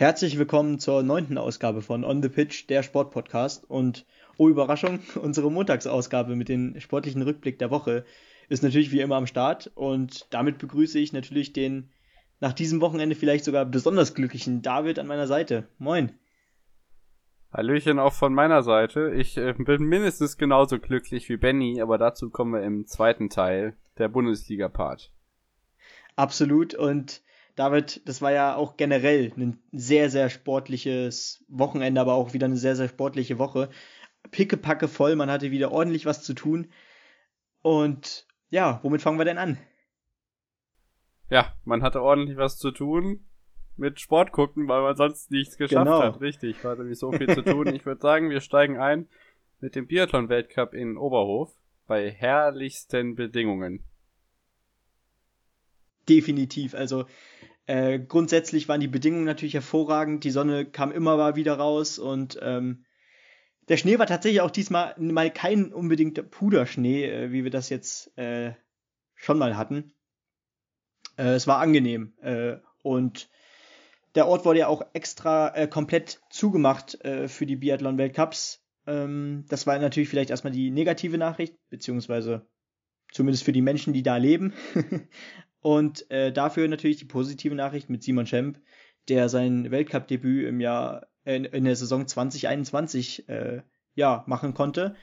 Herzlich willkommen zur neunten Ausgabe von On the Pitch, der Sportpodcast. Und oh Überraschung, unsere Montagsausgabe mit dem sportlichen Rückblick der Woche ist natürlich wie immer am Start. Und damit begrüße ich natürlich den nach diesem Wochenende vielleicht sogar besonders glücklichen David an meiner Seite. Moin. Hallöchen auch von meiner Seite. Ich äh, bin mindestens genauso glücklich wie Benny, aber dazu kommen wir im zweiten Teil der Bundesliga-Part. Absolut. Und David, das war ja auch generell ein sehr, sehr sportliches Wochenende, aber auch wieder eine sehr, sehr sportliche Woche. Pickepacke voll, man hatte wieder ordentlich was zu tun. Und ja, womit fangen wir denn an? Ja, man hatte ordentlich was zu tun mit Sport gucken, weil man sonst nichts geschafft genau. hat. Richtig, war nämlich so viel zu tun. Ich würde sagen, wir steigen ein mit dem Biathlon-Weltcup in Oberhof bei herrlichsten Bedingungen. Definitiv. Also äh, grundsätzlich waren die Bedingungen natürlich hervorragend. Die Sonne kam immer mal wieder raus und ähm, der Schnee war tatsächlich auch diesmal mal kein unbedingt Puderschnee, äh, wie wir das jetzt äh, schon mal hatten. Äh, es war angenehm äh, und der Ort wurde ja auch extra äh, komplett zugemacht für die Biathlon-Weltcups. Ähm, das war natürlich vielleicht erstmal die negative Nachricht, beziehungsweise zumindest für die Menschen, die da leben. Und äh, dafür natürlich die positive Nachricht mit Simon Schemp, der sein Weltcup-Debüt im Jahr, in, in, der Saison 2021 äh, ja, machen konnte.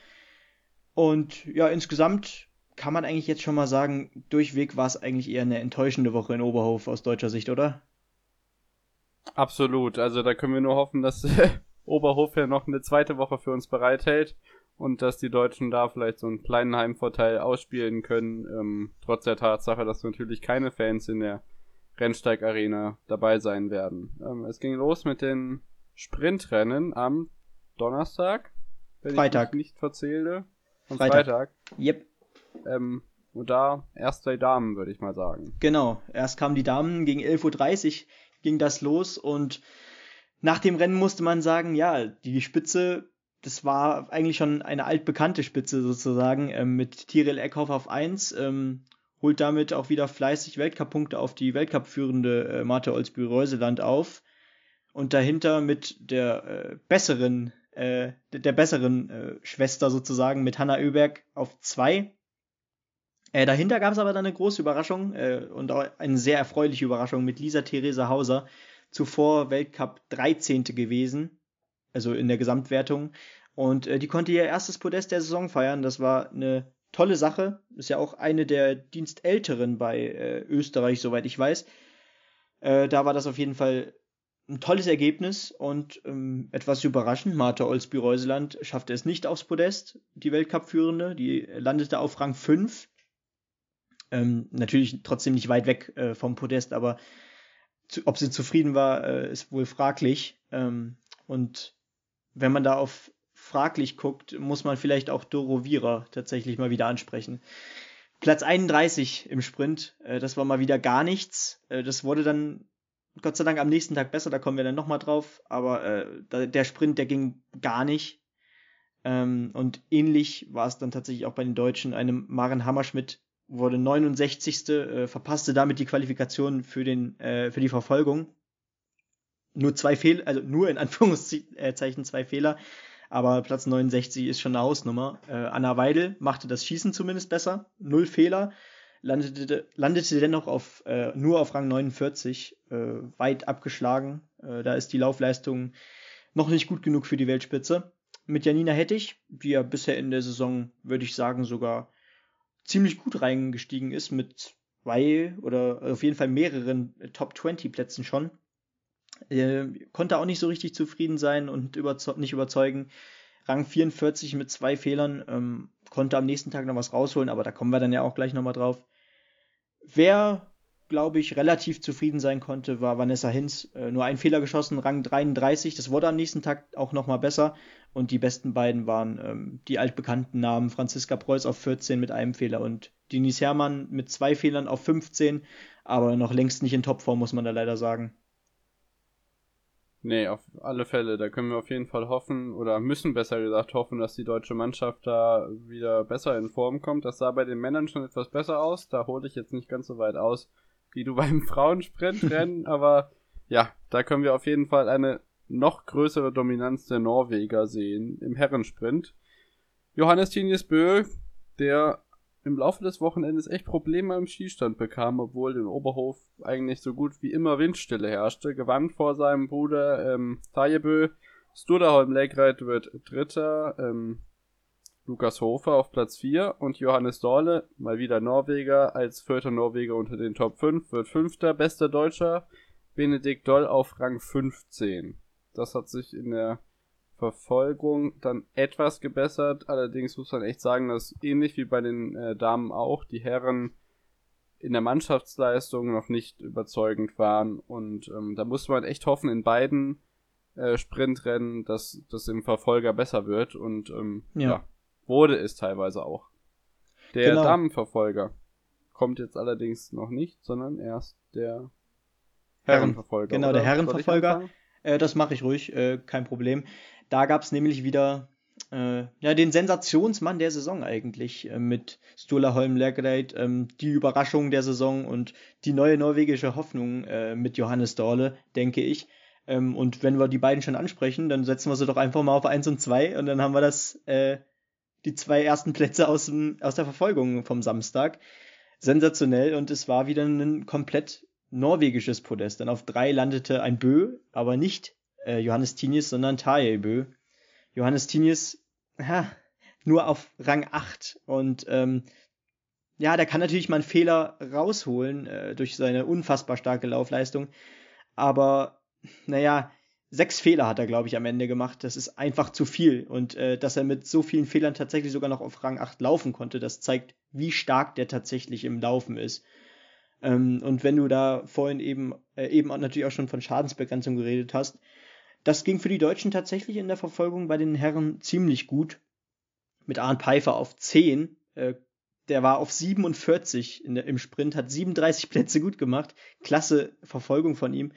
Und ja, insgesamt kann man eigentlich jetzt schon mal sagen, durchweg war es eigentlich eher eine enttäuschende Woche in Oberhof aus deutscher Sicht, oder? Absolut. Also da können wir nur hoffen, dass Oberhof ja noch eine zweite Woche für uns bereithält und dass die Deutschen da vielleicht so einen kleinen Heimvorteil ausspielen können, ähm, trotz der Tatsache, dass natürlich keine Fans in der Rennsteigarena dabei sein werden. Ähm, es ging los mit den Sprintrennen am Donnerstag, wenn Freitag. ich mich nicht verzähle. Am Freitag. Freitag. Yep. Ähm, und da erst die Damen, würde ich mal sagen. Genau, erst kamen die Damen gegen 11.30 Uhr ging das los und nach dem Rennen musste man sagen, ja, die Spitze, das war eigentlich schon eine altbekannte Spitze sozusagen, ähm, mit Tiril Eckhoff auf 1, ähm, holt damit auch wieder fleißig Weltcup-Punkte auf die Weltcup-führende äh, Martha Olsby-Reuseland auf. Und dahinter mit der äh, besseren, äh, der besseren äh, Schwester sozusagen, mit Hanna Oeberg auf 2. Äh, dahinter gab es aber dann eine große Überraschung äh, und auch eine sehr erfreuliche Überraschung mit Lisa Theresa Hauser, zuvor Weltcup 13. gewesen, also in der Gesamtwertung. Und äh, die konnte ihr erstes Podest der Saison feiern. Das war eine tolle Sache. Ist ja auch eine der Dienstälteren bei äh, Österreich, soweit ich weiß. Äh, da war das auf jeden Fall ein tolles Ergebnis und ähm, etwas überraschend. Martha Olsby-Reuseland schaffte es nicht aufs Podest, die Weltcup-Führende. Die landete auf Rang 5 ähm, natürlich trotzdem nicht weit weg äh, vom Podest, aber zu, ob sie zufrieden war, äh, ist wohl fraglich. Ähm, und wenn man da auf fraglich guckt, muss man vielleicht auch Doro Vira tatsächlich mal wieder ansprechen. Platz 31 im Sprint, äh, das war mal wieder gar nichts. Äh, das wurde dann Gott sei Dank am nächsten Tag besser, da kommen wir dann nochmal drauf. Aber äh, der Sprint, der ging gar nicht. Ähm, und ähnlich war es dann tatsächlich auch bei den Deutschen. Einem Maren Hammerschmidt wurde 69. Äh, verpasste damit die Qualifikation für, den, äh, für die Verfolgung. Nur zwei Fehler, also nur in Anführungszeichen zwei Fehler, aber Platz 69 ist schon eine Hausnummer. Äh, Anna Weidel machte das Schießen zumindest besser, null Fehler, landete, landete dennoch auf, äh, nur auf Rang 49, äh, weit abgeschlagen. Äh, da ist die Laufleistung noch nicht gut genug für die Weltspitze. Mit Janina Hettich, die ja bisher in der Saison, würde ich sagen, sogar ziemlich gut reingestiegen ist mit zwei oder auf jeden Fall mehreren Top 20 Plätzen schon. Äh, konnte auch nicht so richtig zufrieden sein und überzeug nicht überzeugen. Rang 44 mit zwei Fehlern, ähm, konnte am nächsten Tag noch was rausholen, aber da kommen wir dann ja auch gleich nochmal drauf. Wer glaube ich, relativ zufrieden sein konnte, war Vanessa Hinz. Äh, nur ein Fehler geschossen, Rang 33. Das wurde am nächsten Tag auch nochmal besser. Und die besten beiden waren ähm, die altbekannten Namen Franziska Preuß auf 14 mit einem Fehler und Denise Herrmann mit zwei Fehlern auf 15. Aber noch längst nicht in Topform, muss man da leider sagen. Nee, auf alle Fälle. Da können wir auf jeden Fall hoffen, oder müssen besser gesagt hoffen, dass die deutsche Mannschaft da wieder besser in Form kommt. Das sah bei den Männern schon etwas besser aus. Da hole ich jetzt nicht ganz so weit aus wie du beim Frauensprintrennen, aber ja, da können wir auf jeden Fall eine noch größere Dominanz der Norweger sehen im Herrensprint. Johannes Tinius Bö, der im Laufe des Wochenendes echt Probleme im Skistand bekam, obwohl im Oberhof eigentlich so gut wie immer Windstille herrschte, gewann vor seinem Bruder ähm, Tajebö. Studerholm Legreit wird Dritter, ähm, Lukas Hofer auf Platz 4 und Johannes Dorle, mal wieder Norweger, als vierter Norweger unter den Top 5, wird Fünfter, bester Deutscher, Benedikt Doll auf Rang 15. Das hat sich in der Verfolgung dann etwas gebessert. Allerdings muss man echt sagen, dass ähnlich wie bei den äh, Damen auch die Herren in der Mannschaftsleistung noch nicht überzeugend waren. Und ähm, da muss man echt hoffen in beiden äh, Sprintrennen, dass das im Verfolger besser wird. Und ähm, ja. ja. wurde es teilweise auch. Der genau. Damenverfolger kommt jetzt allerdings noch nicht, sondern erst der Herrenverfolger. Genau, der Herrenverfolger. Äh, das mache ich ruhig, äh, kein Problem. Da gab es nämlich wieder äh, ja, den Sensationsmann der Saison eigentlich äh, mit Sturla Holm Lergreit, ähm, die Überraschung der Saison und die neue norwegische Hoffnung äh, mit Johannes Dorle, denke ich. Ähm, und wenn wir die beiden schon ansprechen, dann setzen wir sie doch einfach mal auf 1 und 2 und dann haben wir das, äh, die zwei ersten Plätze aus, dem, aus der Verfolgung vom Samstag. Sensationell und es war wieder ein komplett norwegisches Podest. Dann auf drei landete ein Bö, aber nicht äh, Johannes Tinius, sondern Taye Bö. Johannes Tinius, ja, nur auf Rang 8 und ähm, ja, der kann natürlich mal einen Fehler rausholen äh, durch seine unfassbar starke Laufleistung, aber naja, sechs Fehler hat er, glaube ich, am Ende gemacht. Das ist einfach zu viel. Und äh, dass er mit so vielen Fehlern tatsächlich sogar noch auf Rang 8 laufen konnte, das zeigt, wie stark der tatsächlich im Laufen ist. Ähm, und wenn du da vorhin eben, äh, eben natürlich auch schon von Schadensbegrenzung geredet hast, das ging für die Deutschen tatsächlich in der Verfolgung bei den Herren ziemlich gut. Mit Arndt Pfeiffer auf 10. Äh, der war auf 47 der, im Sprint, hat 37 Plätze gut gemacht. Klasse Verfolgung von ihm.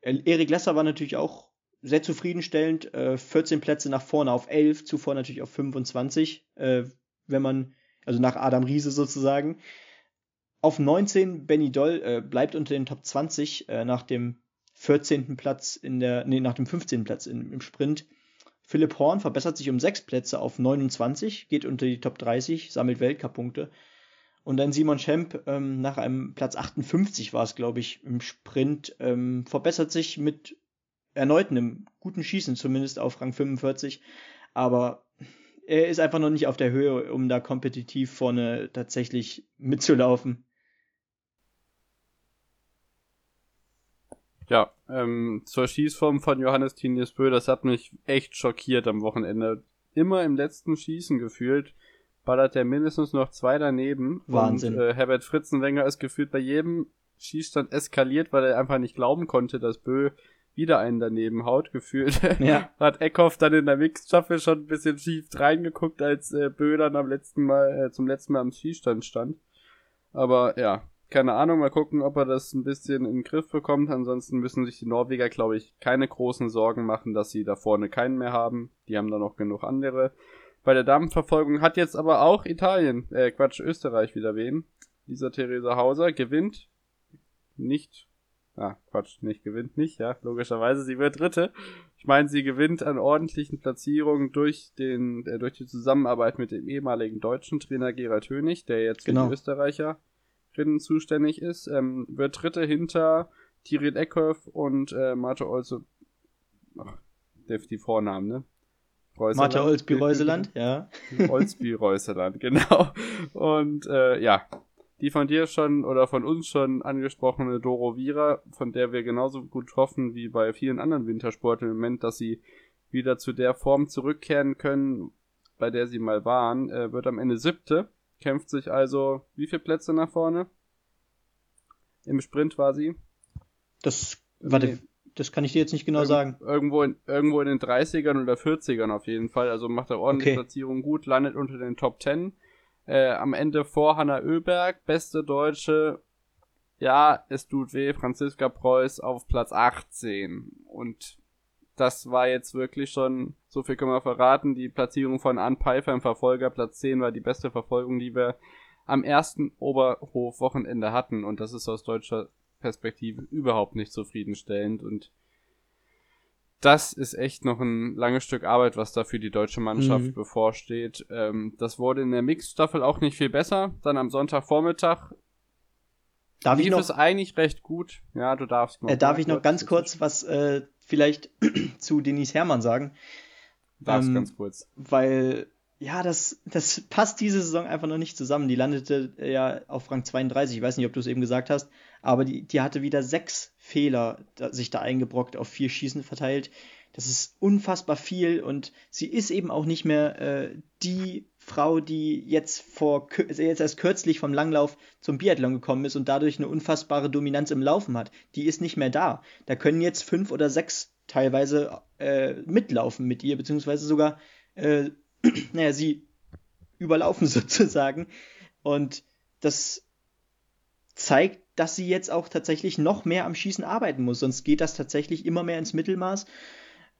Äh, Erik Lesser war natürlich auch sehr zufriedenstellend. Äh, 14 Plätze nach vorne auf 11, zuvor natürlich auf 25. Äh, wenn man, also nach Adam Riese sozusagen. Auf 19 Benny Doll äh, bleibt unter den Top 20 äh, nach dem 14. Platz in der, nee, nach dem 15. Platz in, im Sprint. Philipp Horn verbessert sich um 6 Plätze auf 29, geht unter die Top 30, sammelt Weltcup-Punkte. Und dann Simon Schemp ähm, nach einem Platz 58 war es, glaube ich, im Sprint, ähm, verbessert sich mit erneut einem guten Schießen, zumindest auf Rang 45. Aber er ist einfach noch nicht auf der Höhe, um da kompetitiv vorne tatsächlich mitzulaufen. Ja, ähm, zur Schießform von Johannes Tinius Bö, das hat mich echt schockiert am Wochenende. Immer im letzten Schießen gefühlt, ballert er mindestens noch zwei daneben. Wahnsinn. Und äh, Herbert Fritzenwenger ist gefühlt bei jedem Schießstand eskaliert, weil er einfach nicht glauben konnte, dass Bö wieder einen daneben haut. Gefühlt ja. hat Eckhoff dann in der Mixstaffel schon ein bisschen schief reingeguckt, als äh, Bö dann am letzten Mal, äh, zum letzten Mal am Schießstand stand. Aber ja, keine Ahnung, mal gucken, ob er das ein bisschen in den Griff bekommt. Ansonsten müssen sich die Norweger, glaube ich, keine großen Sorgen machen, dass sie da vorne keinen mehr haben. Die haben da noch genug andere. Bei der Damenverfolgung hat jetzt aber auch Italien, äh, Quatsch, Österreich wieder wen. Dieser Theresa Hauser gewinnt nicht, ah, Quatsch, nicht gewinnt nicht, ja, logischerweise, sie wird Dritte. Ich meine, sie gewinnt an ordentlichen Platzierungen durch den, äh, durch die Zusammenarbeit mit dem ehemaligen deutschen Trainer Gerald Hönig, der jetzt genau. für die Österreicher Rennen zuständig ist, ähm, wird Dritte hinter Tiril Eckhoff und äh, Marte Olse. Ach, die Vornamen, ne? Marte Olsby Reuseland, ja. Olsby Reuseland, genau. Und äh, ja, die von dir schon oder von uns schon angesprochene Doro Vira, von der wir genauso gut hoffen wie bei vielen anderen Wintersporten im Moment, dass sie wieder zu der Form zurückkehren können, bei der sie mal waren, äh, wird am Ende siebte kämpft sich also wie viele Plätze nach vorne? Im Sprint war sie? Das, warte, nee. das kann ich dir jetzt nicht genau Irg sagen. Irgendwo in, irgendwo in den 30ern oder 40ern auf jeden Fall. Also macht er ordentlich okay. Platzierung gut, landet unter den Top 10. Äh, am Ende vor Hanna Oeberg, beste Deutsche. Ja, es tut weh, Franziska Preuß auf Platz 18. Und das war jetzt wirklich schon, so viel können wir verraten, die Platzierung von Ann Pfeiffer im Verfolger, Platz 10 war die beste Verfolgung, die wir am ersten Oberhof-Wochenende hatten und das ist aus deutscher Perspektive überhaupt nicht zufriedenstellend und das ist echt noch ein langes Stück Arbeit, was da für die deutsche Mannschaft mhm. bevorsteht. Ähm, das wurde in der Mixstaffel auch nicht viel besser. Dann am Sonntagvormittag darf lief ich noch, es eigentlich recht gut. Ja, du darfst noch. Äh, darf ich noch ganz kurz was äh, vielleicht zu Denise Herrmann sagen? Darfst ähm, ganz kurz. Weil ja, das, das passt diese Saison einfach noch nicht zusammen. Die landete ja auf Rang 32. Ich weiß nicht, ob du es eben gesagt hast, aber die, die hatte wieder sechs Fehler da, sich da eingebrockt, auf vier Schießen verteilt. Das ist unfassbar viel und sie ist eben auch nicht mehr äh, die Frau, die jetzt vor jetzt erst kürzlich vom Langlauf zum Biathlon gekommen ist und dadurch eine unfassbare Dominanz im Laufen hat. Die ist nicht mehr da. Da können jetzt fünf oder sechs teilweise äh, mitlaufen mit ihr, beziehungsweise sogar äh, naja, sie überlaufen sozusagen. Und das zeigt, dass sie jetzt auch tatsächlich noch mehr am Schießen arbeiten muss. Sonst geht das tatsächlich immer mehr ins Mittelmaß.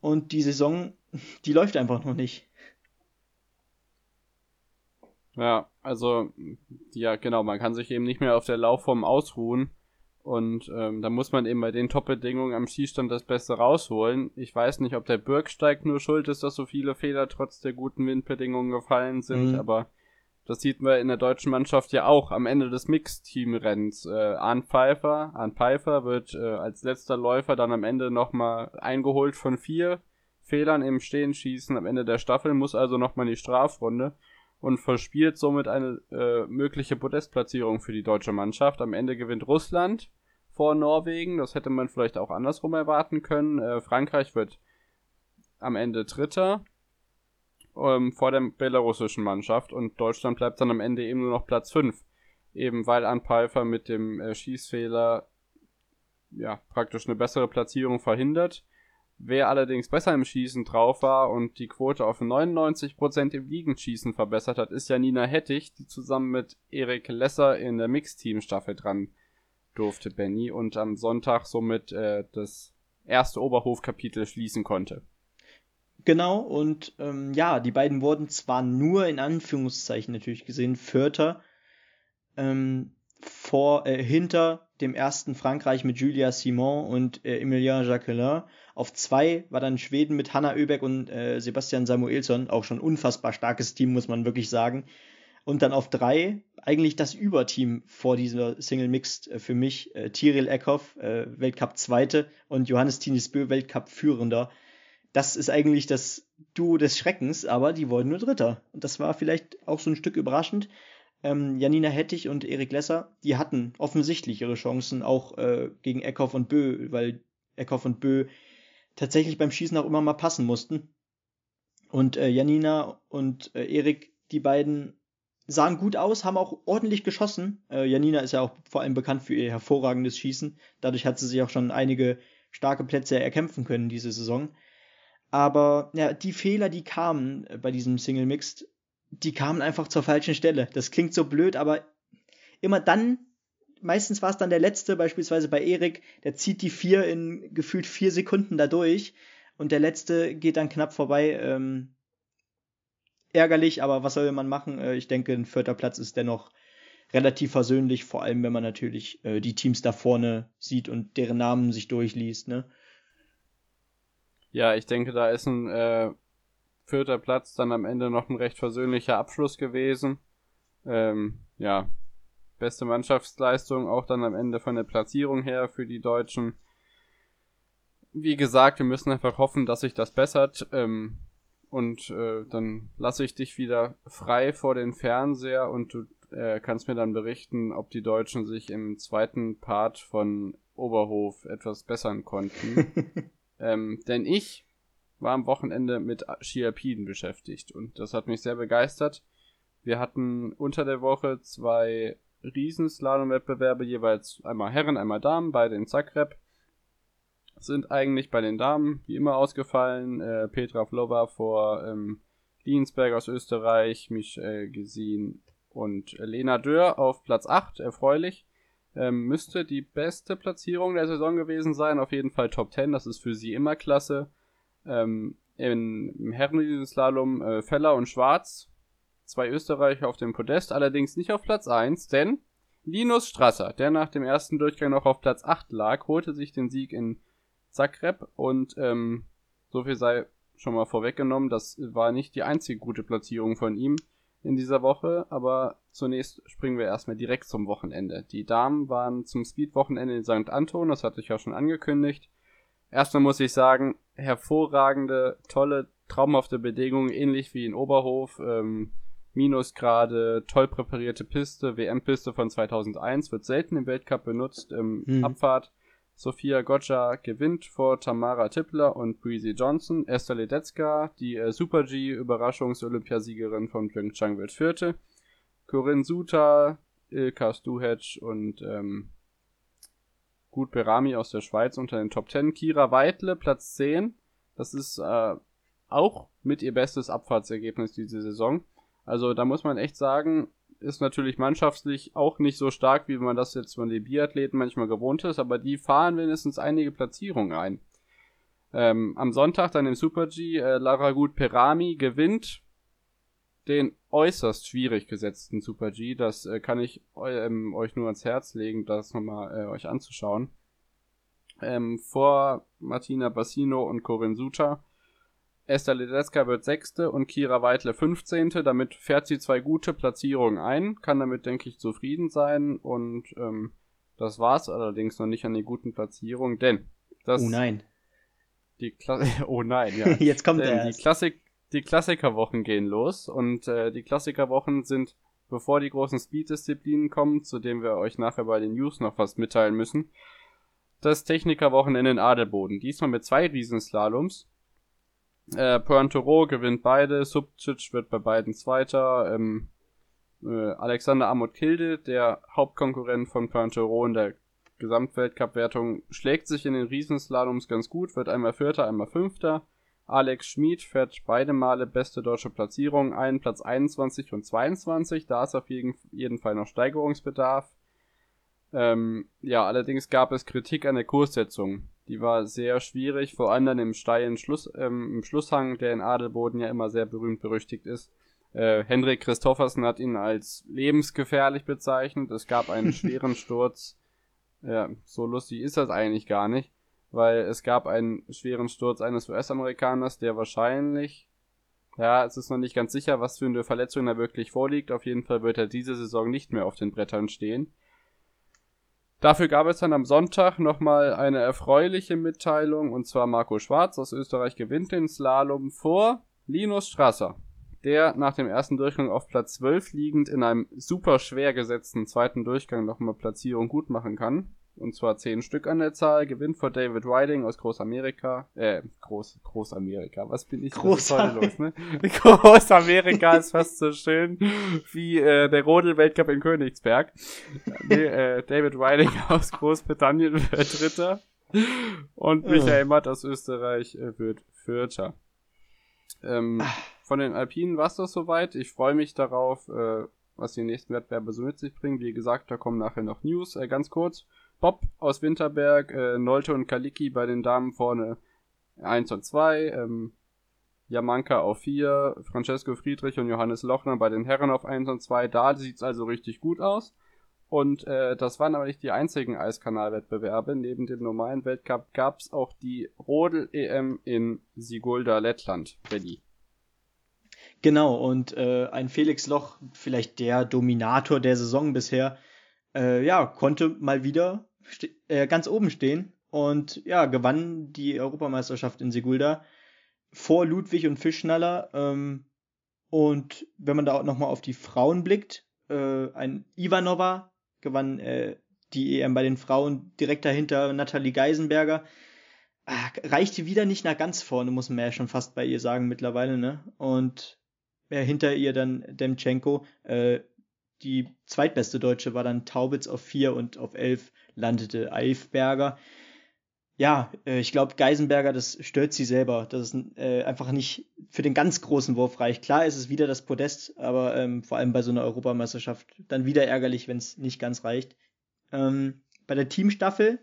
Und die Saison, die läuft einfach noch nicht. Ja, also, ja, genau, man kann sich eben nicht mehr auf der Laufform ausruhen. Und ähm, da muss man eben bei den Top-Bedingungen am Schießstand das Beste rausholen. Ich weiß nicht, ob der Bürgsteig nur schuld ist, dass so viele Fehler trotz der guten Windbedingungen gefallen sind, mhm. aber das sieht man in der deutschen Mannschaft ja auch am Ende des Mixteam-Rennens. Äh, Arndt Pfeiffer, Arndt Pfeiffer wird äh, als letzter Läufer dann am Ende nochmal eingeholt von vier Fehlern im Stehenschießen am Ende der Staffel, muss also nochmal in die Strafrunde und verspielt somit eine äh, mögliche Podestplatzierung für die deutsche Mannschaft. Am Ende gewinnt Russland vor Norwegen. Das hätte man vielleicht auch andersrum erwarten können. Äh, Frankreich wird am Ende Dritter ähm, vor der belarussischen Mannschaft und Deutschland bleibt dann am Ende eben nur noch Platz 5. Eben weil Anpfeifer mit dem äh, Schießfehler ja praktisch eine bessere Platzierung verhindert. Wer allerdings besser im Schießen drauf war und die Quote auf 99% im Liegenschießen verbessert hat, ist Janina Hettich, die zusammen mit Erik Lesser in der Mixteam-Staffel dran durfte Benny und am Sonntag somit äh, das erste Oberhofkapitel schließen konnte. Genau, und ähm, ja, die beiden wurden zwar nur in Anführungszeichen natürlich gesehen Vierter ähm, vor, äh, hinter dem ersten Frankreich mit Julia Simon und äh, Emilien Jacquelin. Auf zwei war dann Schweden mit Hanna Oeberg und äh, Sebastian Samuelsson, auch schon unfassbar starkes Team, muss man wirklich sagen. Und dann auf drei eigentlich das Überteam vor dieser Single Mixed äh, für mich. Äh, Tiril Eckhoff, äh, Weltcup Zweite und Johannes Tinisbö, Weltcup Führender. Das ist eigentlich das Duo des Schreckens, aber die wurden nur Dritter. Und das war vielleicht auch so ein Stück überraschend. Ähm, Janina Hettich und Erik Lesser, die hatten offensichtlich ihre Chancen auch äh, gegen Eckhoff und Bö, weil Eckhoff und Bö tatsächlich beim Schießen auch immer mal passen mussten. Und äh, Janina und äh, Erik, die beiden sahen gut aus, haben auch ordentlich geschossen. Äh, Janina ist ja auch vor allem bekannt für ihr hervorragendes Schießen. Dadurch hat sie sich auch schon einige starke Plätze erkämpfen können diese Saison. Aber ja, die Fehler, die kamen äh, bei diesem Single Mixed, die kamen einfach zur falschen Stelle. Das klingt so blöd, aber immer dann, meistens war es dann der letzte, beispielsweise bei Erik, der zieht die vier in gefühlt vier Sekunden da durch und der letzte geht dann knapp vorbei. Ähm, ärgerlich, aber was soll man machen? Äh, ich denke, ein vierter Platz ist dennoch relativ versöhnlich, vor allem wenn man natürlich äh, die Teams da vorne sieht und deren Namen sich durchliest, ne? Ja, ich denke, da ist ein äh, vierter Platz dann am Ende noch ein recht versöhnlicher Abschluss gewesen. Ähm, ja, beste Mannschaftsleistung auch dann am Ende von der Platzierung her für die Deutschen. Wie gesagt, wir müssen einfach hoffen, dass sich das bessert. Ähm, und äh, dann lasse ich dich wieder frei vor den Fernseher und du äh, kannst mir dann berichten, ob die Deutschen sich im zweiten Part von Oberhof etwas bessern konnten. ähm, denn ich war am Wochenende mit Skialpiden beschäftigt und das hat mich sehr begeistert. Wir hatten unter der Woche zwei Riesenslalom-Wettbewerbe, jeweils einmal Herren, einmal Damen, beide in Zagreb sind eigentlich bei den Damen wie immer ausgefallen. Äh, Petra Vlova vor ähm, Liensberg aus Österreich, Michelle Gesin und Lena Dörr auf Platz 8, erfreulich. Ähm, müsste die beste Platzierung der Saison gewesen sein, auf jeden Fall Top 10, das ist für sie immer klasse. Ähm, in, Im Herren-Slalom äh, Feller und Schwarz, zwei Österreicher auf dem Podest, allerdings nicht auf Platz 1, denn Linus Strasser, der nach dem ersten Durchgang noch auf Platz 8 lag, holte sich den Sieg in Zagreb und ähm, so viel sei schon mal vorweggenommen, das war nicht die einzige gute Platzierung von ihm in dieser Woche, aber zunächst springen wir erstmal direkt zum Wochenende. Die Damen waren zum Speed-Wochenende in St. Anton, das hatte ich ja schon angekündigt. Erstmal muss ich sagen, hervorragende, tolle, traumhafte Bedingungen, ähnlich wie in Oberhof. Ähm, Minusgrade, toll präparierte Piste, WM-Piste von 2001, wird selten im Weltcup benutzt. Im mhm. Abfahrt Sophia Gotcha gewinnt vor Tamara Tippler und Breezy Johnson. Esther Ledetzka, die äh, Super-G-Überraschungs-Olympiasiegerin von Pyeongchang, wird vierte. Corinne Suter, Ilka Stuhetsch und ähm, Gut Berami aus der Schweiz unter den Top 10. Kira Weitle, Platz 10. Das ist äh, auch mit ihr bestes Abfahrtsergebnis diese Saison. Also da muss man echt sagen, ist natürlich mannschaftslich auch nicht so stark, wie man das jetzt von den Biathleten manchmal gewohnt ist, aber die fahren mindestens einige Platzierungen ein. Ähm, am Sonntag dann im Super G, äh, Lara Gut Perami gewinnt den äußerst schwierig gesetzten Super G. Das äh, kann ich ähm, euch nur ans Herz legen, das nochmal äh, euch anzuschauen. Ähm, vor Martina Bassino und Corinne Suter Esther Ledeska wird Sechste und Kira Weidle 15. Damit fährt sie zwei gute Platzierungen ein, kann damit, denke ich, zufrieden sein und ähm, das war's allerdings noch nicht an den guten Platzierungen, denn das. Oh nein. Die Kla oh nein, ja. Jetzt kommt denn er. Die, Klassik die Klassikerwochen gehen los und äh, die Klassikerwochen sind, bevor die großen Speed-Disziplinen kommen, zu denen wir euch nachher bei den News noch was mitteilen müssen, das Technikerwochenende in Adelboden. Diesmal mit zwei Riesenslaloms äh, Pointero gewinnt beide, Subcic wird bei beiden Zweiter. Ähm, äh, Alexander Amot Kilde, der Hauptkonkurrent von Pointero in der Gesamtweltcup-Wertung, schlägt sich in den Riesenslaloms ganz gut, wird einmal Vierter, einmal Fünfter. Alex Schmid fährt beide Male beste deutsche Platzierung ein, Platz 21 und 22. Da ist auf jeden, jeden Fall noch Steigerungsbedarf. Ähm, ja, allerdings gab es Kritik an der Kurssetzung. Die war sehr schwierig, vor allem dann im steilen Schluss, ähm, im Schlusshang, der in Adelboden ja immer sehr berühmt berüchtigt ist. Äh, Hendrik Christoffersen hat ihn als lebensgefährlich bezeichnet. Es gab einen schweren Sturz. Ja, so lustig ist das eigentlich gar nicht, weil es gab einen schweren Sturz eines US-Amerikaners, der wahrscheinlich, ja, es ist noch nicht ganz sicher, was für eine Verletzung da wirklich vorliegt. Auf jeden Fall wird er diese Saison nicht mehr auf den Brettern stehen. Dafür gab es dann am Sonntag nochmal eine erfreuliche Mitteilung, und zwar Marco Schwarz aus Österreich gewinnt den Slalom vor Linus Strasser, der nach dem ersten Durchgang auf Platz 12 liegend in einem super schwer gesetzten zweiten Durchgang nochmal Platzierung gut machen kann und zwar zehn Stück an der Zahl, gewinnt vor David Riding aus Großamerika, äh, Groß, Großamerika, was bin ich, Groß was los, ne? Großamerika ist fast so schön wie äh, der Rodel-Weltcup in Königsberg. nee, äh, David Riding aus Großbritannien wird Dritter und Michael Matt aus Österreich äh, wird Vierter. Ähm, von den Alpinen war es das soweit. Ich freue mich darauf, äh, was die nächsten Wettbewerbe so mit sich bringen. Wie gesagt, da kommen nachher noch News. Äh, ganz kurz. Bob aus Winterberg, äh, Nolte und Kaliki bei den Damen vorne 1 und 2, ähm, Jamanka auf 4, Francesco Friedrich und Johannes Lochner bei den Herren auf 1 und 2. Da sieht's also richtig gut aus. Und äh, das waren aber nicht die einzigen Eiskanalwettbewerbe. Neben dem normalen Weltcup gab's auch die Rodel-EM in Sigulda, Lettland, Ready. Genau, und äh, ein Felix Loch, vielleicht der Dominator der Saison bisher, äh, ja, konnte mal wieder äh, ganz oben stehen und ja, gewann die Europameisterschaft in Sigulda vor Ludwig und Fischnaller. Ähm, und wenn man da auch nochmal auf die Frauen blickt, äh, ein Ivanova gewann äh, die EM bei den Frauen direkt dahinter Nathalie Geisenberger. Ach, reichte wieder nicht nach ganz vorne, muss man ja schon fast bei ihr sagen mittlerweile, ne? Und ja, hinter ihr dann Demchenko. Äh, die zweitbeste Deutsche war dann Taubitz auf 4 und auf 11 landete Eifberger. Ja, äh, ich glaube, Geisenberger, das stört sie selber, dass es äh, einfach nicht für den ganz großen Wurf reicht. Klar ist es wieder das Podest, aber ähm, vor allem bei so einer Europameisterschaft dann wieder ärgerlich, wenn es nicht ganz reicht. Ähm, bei der Teamstaffel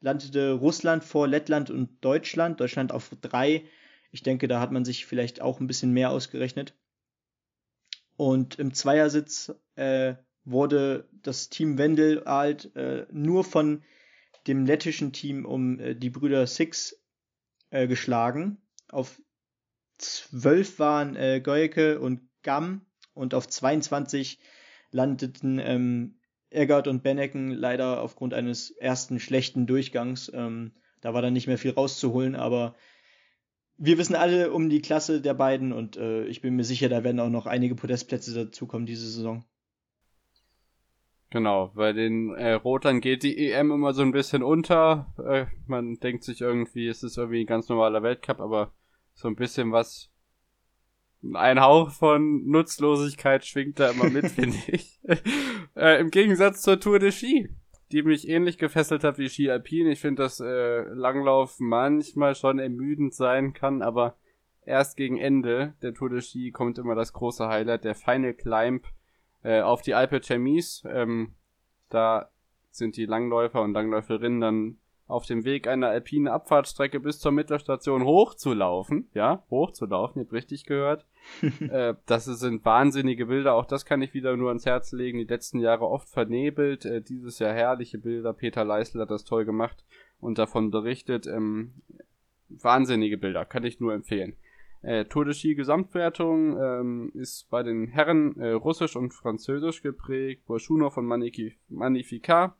landete Russland vor Lettland und Deutschland. Deutschland auf drei. Ich denke, da hat man sich vielleicht auch ein bisschen mehr ausgerechnet. Und im Zweiersitz äh, wurde das Team Wendel halt äh, nur von dem lettischen Team um äh, die Brüder Six äh, geschlagen. Auf 12 waren äh, Goike und Gam und auf 22 landeten ähm, Eggert und Bennecken leider aufgrund eines ersten schlechten Durchgangs. Ähm, da war dann nicht mehr viel rauszuholen, aber wir wissen alle um die Klasse der beiden und äh, ich bin mir sicher, da werden auch noch einige Podestplätze dazukommen diese Saison. Genau, bei den äh, Rotern geht die EM immer so ein bisschen unter. Äh, man denkt sich irgendwie, es ist irgendwie ein ganz normaler Weltcup, aber so ein bisschen was, ein Hauch von Nutzlosigkeit schwingt da immer mit, finde ich. äh, Im Gegensatz zur Tour de Ski, die mich ähnlich gefesselt hat wie Ski Alpin. Ich finde, dass äh, Langlauf manchmal schon ermüdend sein kann, aber erst gegen Ende der Tour de Ski kommt immer das große Highlight, der Final Climb äh, auf die Alpe Chemise. Ähm, da sind die Langläufer und Langläuferinnen dann auf dem Weg einer alpinen Abfahrtsstrecke bis zur Mittelstation hochzulaufen. Ja, hochzulaufen, ihr habt richtig gehört. äh, das sind wahnsinnige Bilder, auch das kann ich wieder nur ans Herz legen. Die letzten Jahre oft vernebelt, äh, dieses Jahr herrliche Bilder. Peter Leisel hat das toll gemacht und davon berichtet. Ähm, wahnsinnige Bilder, kann ich nur empfehlen. Äh, Tour de Ski Gesamtwertung ähm, ist bei den Herren äh, russisch und französisch geprägt. Bolschunow und Magnificat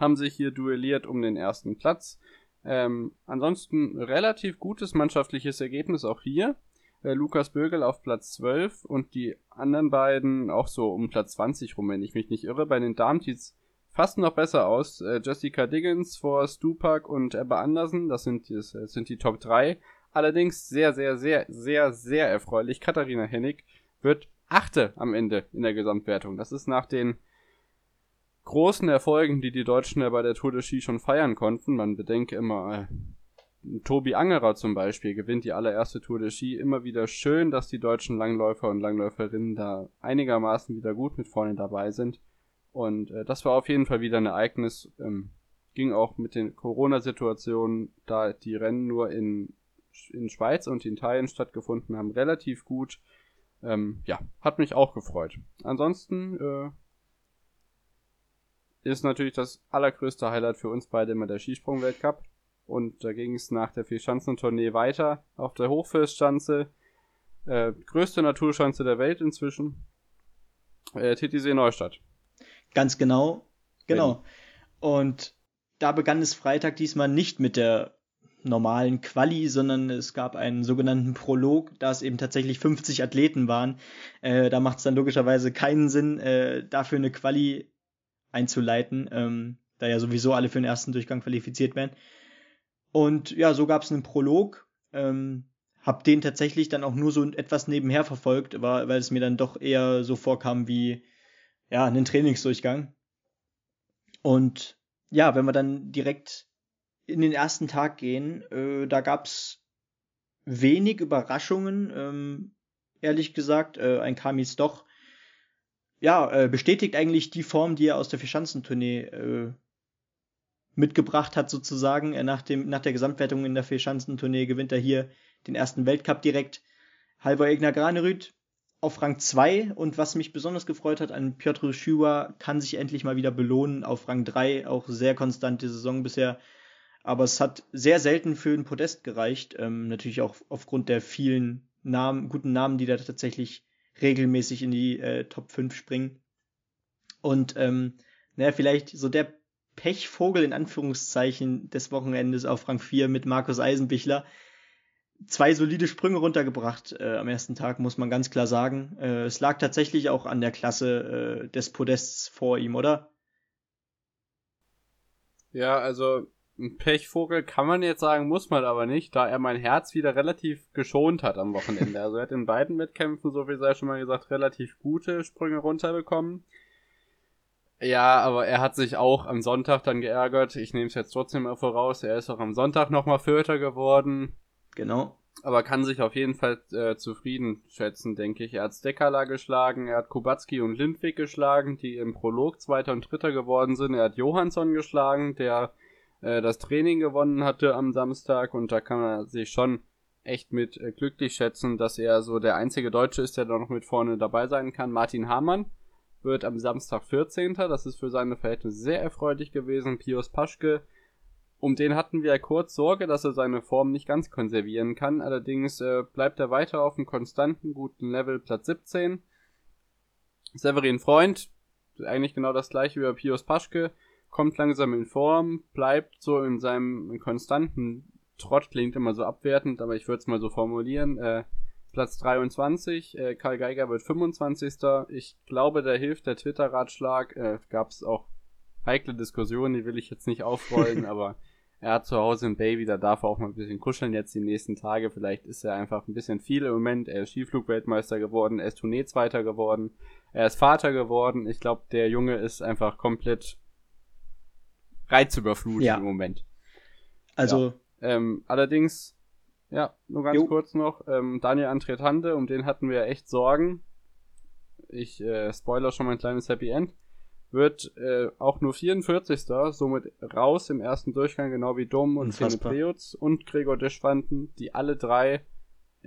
haben sich hier duelliert um den ersten Platz. Ähm, ansonsten relativ gutes mannschaftliches Ergebnis auch hier. Äh, Lukas Bögel auf Platz 12 und die anderen beiden auch so um Platz 20 rum, wenn ich mich nicht irre. Bei den Damen sieht's fast noch besser aus. Äh, Jessica Diggins vor Stupak und Ebba Andersen, das sind, das sind die Top 3. Allerdings sehr, sehr, sehr, sehr, sehr erfreulich. Katharina Hennig wird Achte am Ende in der Gesamtwertung. Das ist nach den großen Erfolgen, die die Deutschen ja bei der Tour de Ski schon feiern konnten. Man bedenke immer, äh, Tobi Angerer zum Beispiel gewinnt die allererste Tour de Ski. Immer wieder schön, dass die deutschen Langläufer und Langläuferinnen da einigermaßen wieder gut mit vorne dabei sind. Und äh, das war auf jeden Fall wieder ein Ereignis. Ähm, ging auch mit den Corona-Situationen, da die Rennen nur in in Schweiz und in Italien stattgefunden haben, relativ gut. Ähm, ja, hat mich auch gefreut. Ansonsten äh, ist natürlich das allergrößte Highlight für uns beide immer der Skisprung-Weltcup. Und da ging es nach der Vierschanzentournee weiter auf der Hochfirstschanze. Äh, größte Naturschanze der Welt inzwischen. Äh, Titisee Neustadt. Ganz genau. Genau. Und da begann es Freitag diesmal nicht mit der normalen Quali, sondern es gab einen sogenannten Prolog, da es eben tatsächlich 50 Athleten waren. Äh, da macht es dann logischerweise keinen Sinn, äh, dafür eine Quali einzuleiten, ähm, da ja sowieso alle für den ersten Durchgang qualifiziert werden. Und ja, so gab es einen Prolog. Ähm, hab den tatsächlich dann auch nur so etwas nebenher verfolgt, war, weil es mir dann doch eher so vorkam wie ja, einen Trainingsdurchgang. Und ja, wenn wir dann direkt in den ersten Tag gehen, äh, da gab's wenig Überraschungen, ähm, ehrlich gesagt. Äh, ein Kamis doch, ja, äh, bestätigt eigentlich die Form, die er aus der Vierschanzentournee äh, mitgebracht hat, sozusagen. Nach, dem, nach der Gesamtwertung in der Vierschanzentournee gewinnt er hier den ersten Weltcup direkt. Halvor Egner Granerüth auf Rang 2 und was mich besonders gefreut hat an Piotr Schüwa kann sich endlich mal wieder belohnen auf Rang 3, auch sehr konstante Saison bisher aber es hat sehr selten für ein Podest gereicht. Ähm, natürlich auch aufgrund der vielen Namen, guten Namen, die da tatsächlich regelmäßig in die äh, Top 5 springen. Und ähm, naja, vielleicht so der Pechvogel in Anführungszeichen des Wochenendes auf Rang 4 mit Markus Eisenbichler. Zwei solide Sprünge runtergebracht äh, am ersten Tag, muss man ganz klar sagen. Äh, es lag tatsächlich auch an der Klasse äh, des Podests vor ihm, oder? Ja, also ein Pechvogel kann man jetzt sagen, muss man aber nicht, da er mein Herz wieder relativ geschont hat am Wochenende. Also er hat in beiden Wettkämpfen, so wie sei schon mal gesagt, relativ gute Sprünge runterbekommen. Ja, aber er hat sich auch am Sonntag dann geärgert. Ich nehme es jetzt trotzdem mal voraus. Er ist auch am Sonntag nochmal Vierter geworden. Genau. Aber kann sich auf jeden Fall äh, zufrieden schätzen, denke ich. Er hat Stekala geschlagen, er hat Kubacki und Lindwig geschlagen, die im Prolog Zweiter und Dritter geworden sind. Er hat Johansson geschlagen, der äh, das Training gewonnen hatte am Samstag und da kann man sich schon echt mit äh, glücklich schätzen, dass er so der einzige Deutsche ist, der da noch mit vorne dabei sein kann. Martin Hamann wird am Samstag 14. Das ist für seine Verhältnisse sehr erfreulich gewesen. Pius Paschke, um den hatten wir kurz Sorge, dass er seine Form nicht ganz konservieren kann. Allerdings äh, bleibt er weiter auf einem konstanten, guten Level, Platz 17. Severin Freund, eigentlich genau das gleiche wie bei Pius Paschke, kommt langsam in Form, bleibt so in seinem konstanten Trott, klingt immer so abwertend, aber ich würde es mal so formulieren. Äh, Platz 23, äh, Karl Geiger wird 25. Ich glaube, da hilft der Twitter-Ratschlag. Äh, Gab es auch heikle Diskussionen, die will ich jetzt nicht aufrollen, aber er hat zu Hause ein Baby, da darf er auch mal ein bisschen kuscheln jetzt die nächsten Tage. Vielleicht ist er einfach ein bisschen viel im Moment. Er ist Skiflugweltmeister geworden, er ist Tourneezweiter geworden, er ist Vater geworden. Ich glaube, der Junge ist einfach komplett reizüberflutet ja. im Moment. Also. Ja. Ähm, allerdings ja, nur ganz jo. kurz noch. Ähm, Daniel Antretande, um den hatten wir ja echt Sorgen. Ich äh, spoiler schon mein kleines Happy End. Wird äh, auch nur 44. somit raus im ersten Durchgang, genau wie Dom und Preutz und Gregor Deschwanden, die alle drei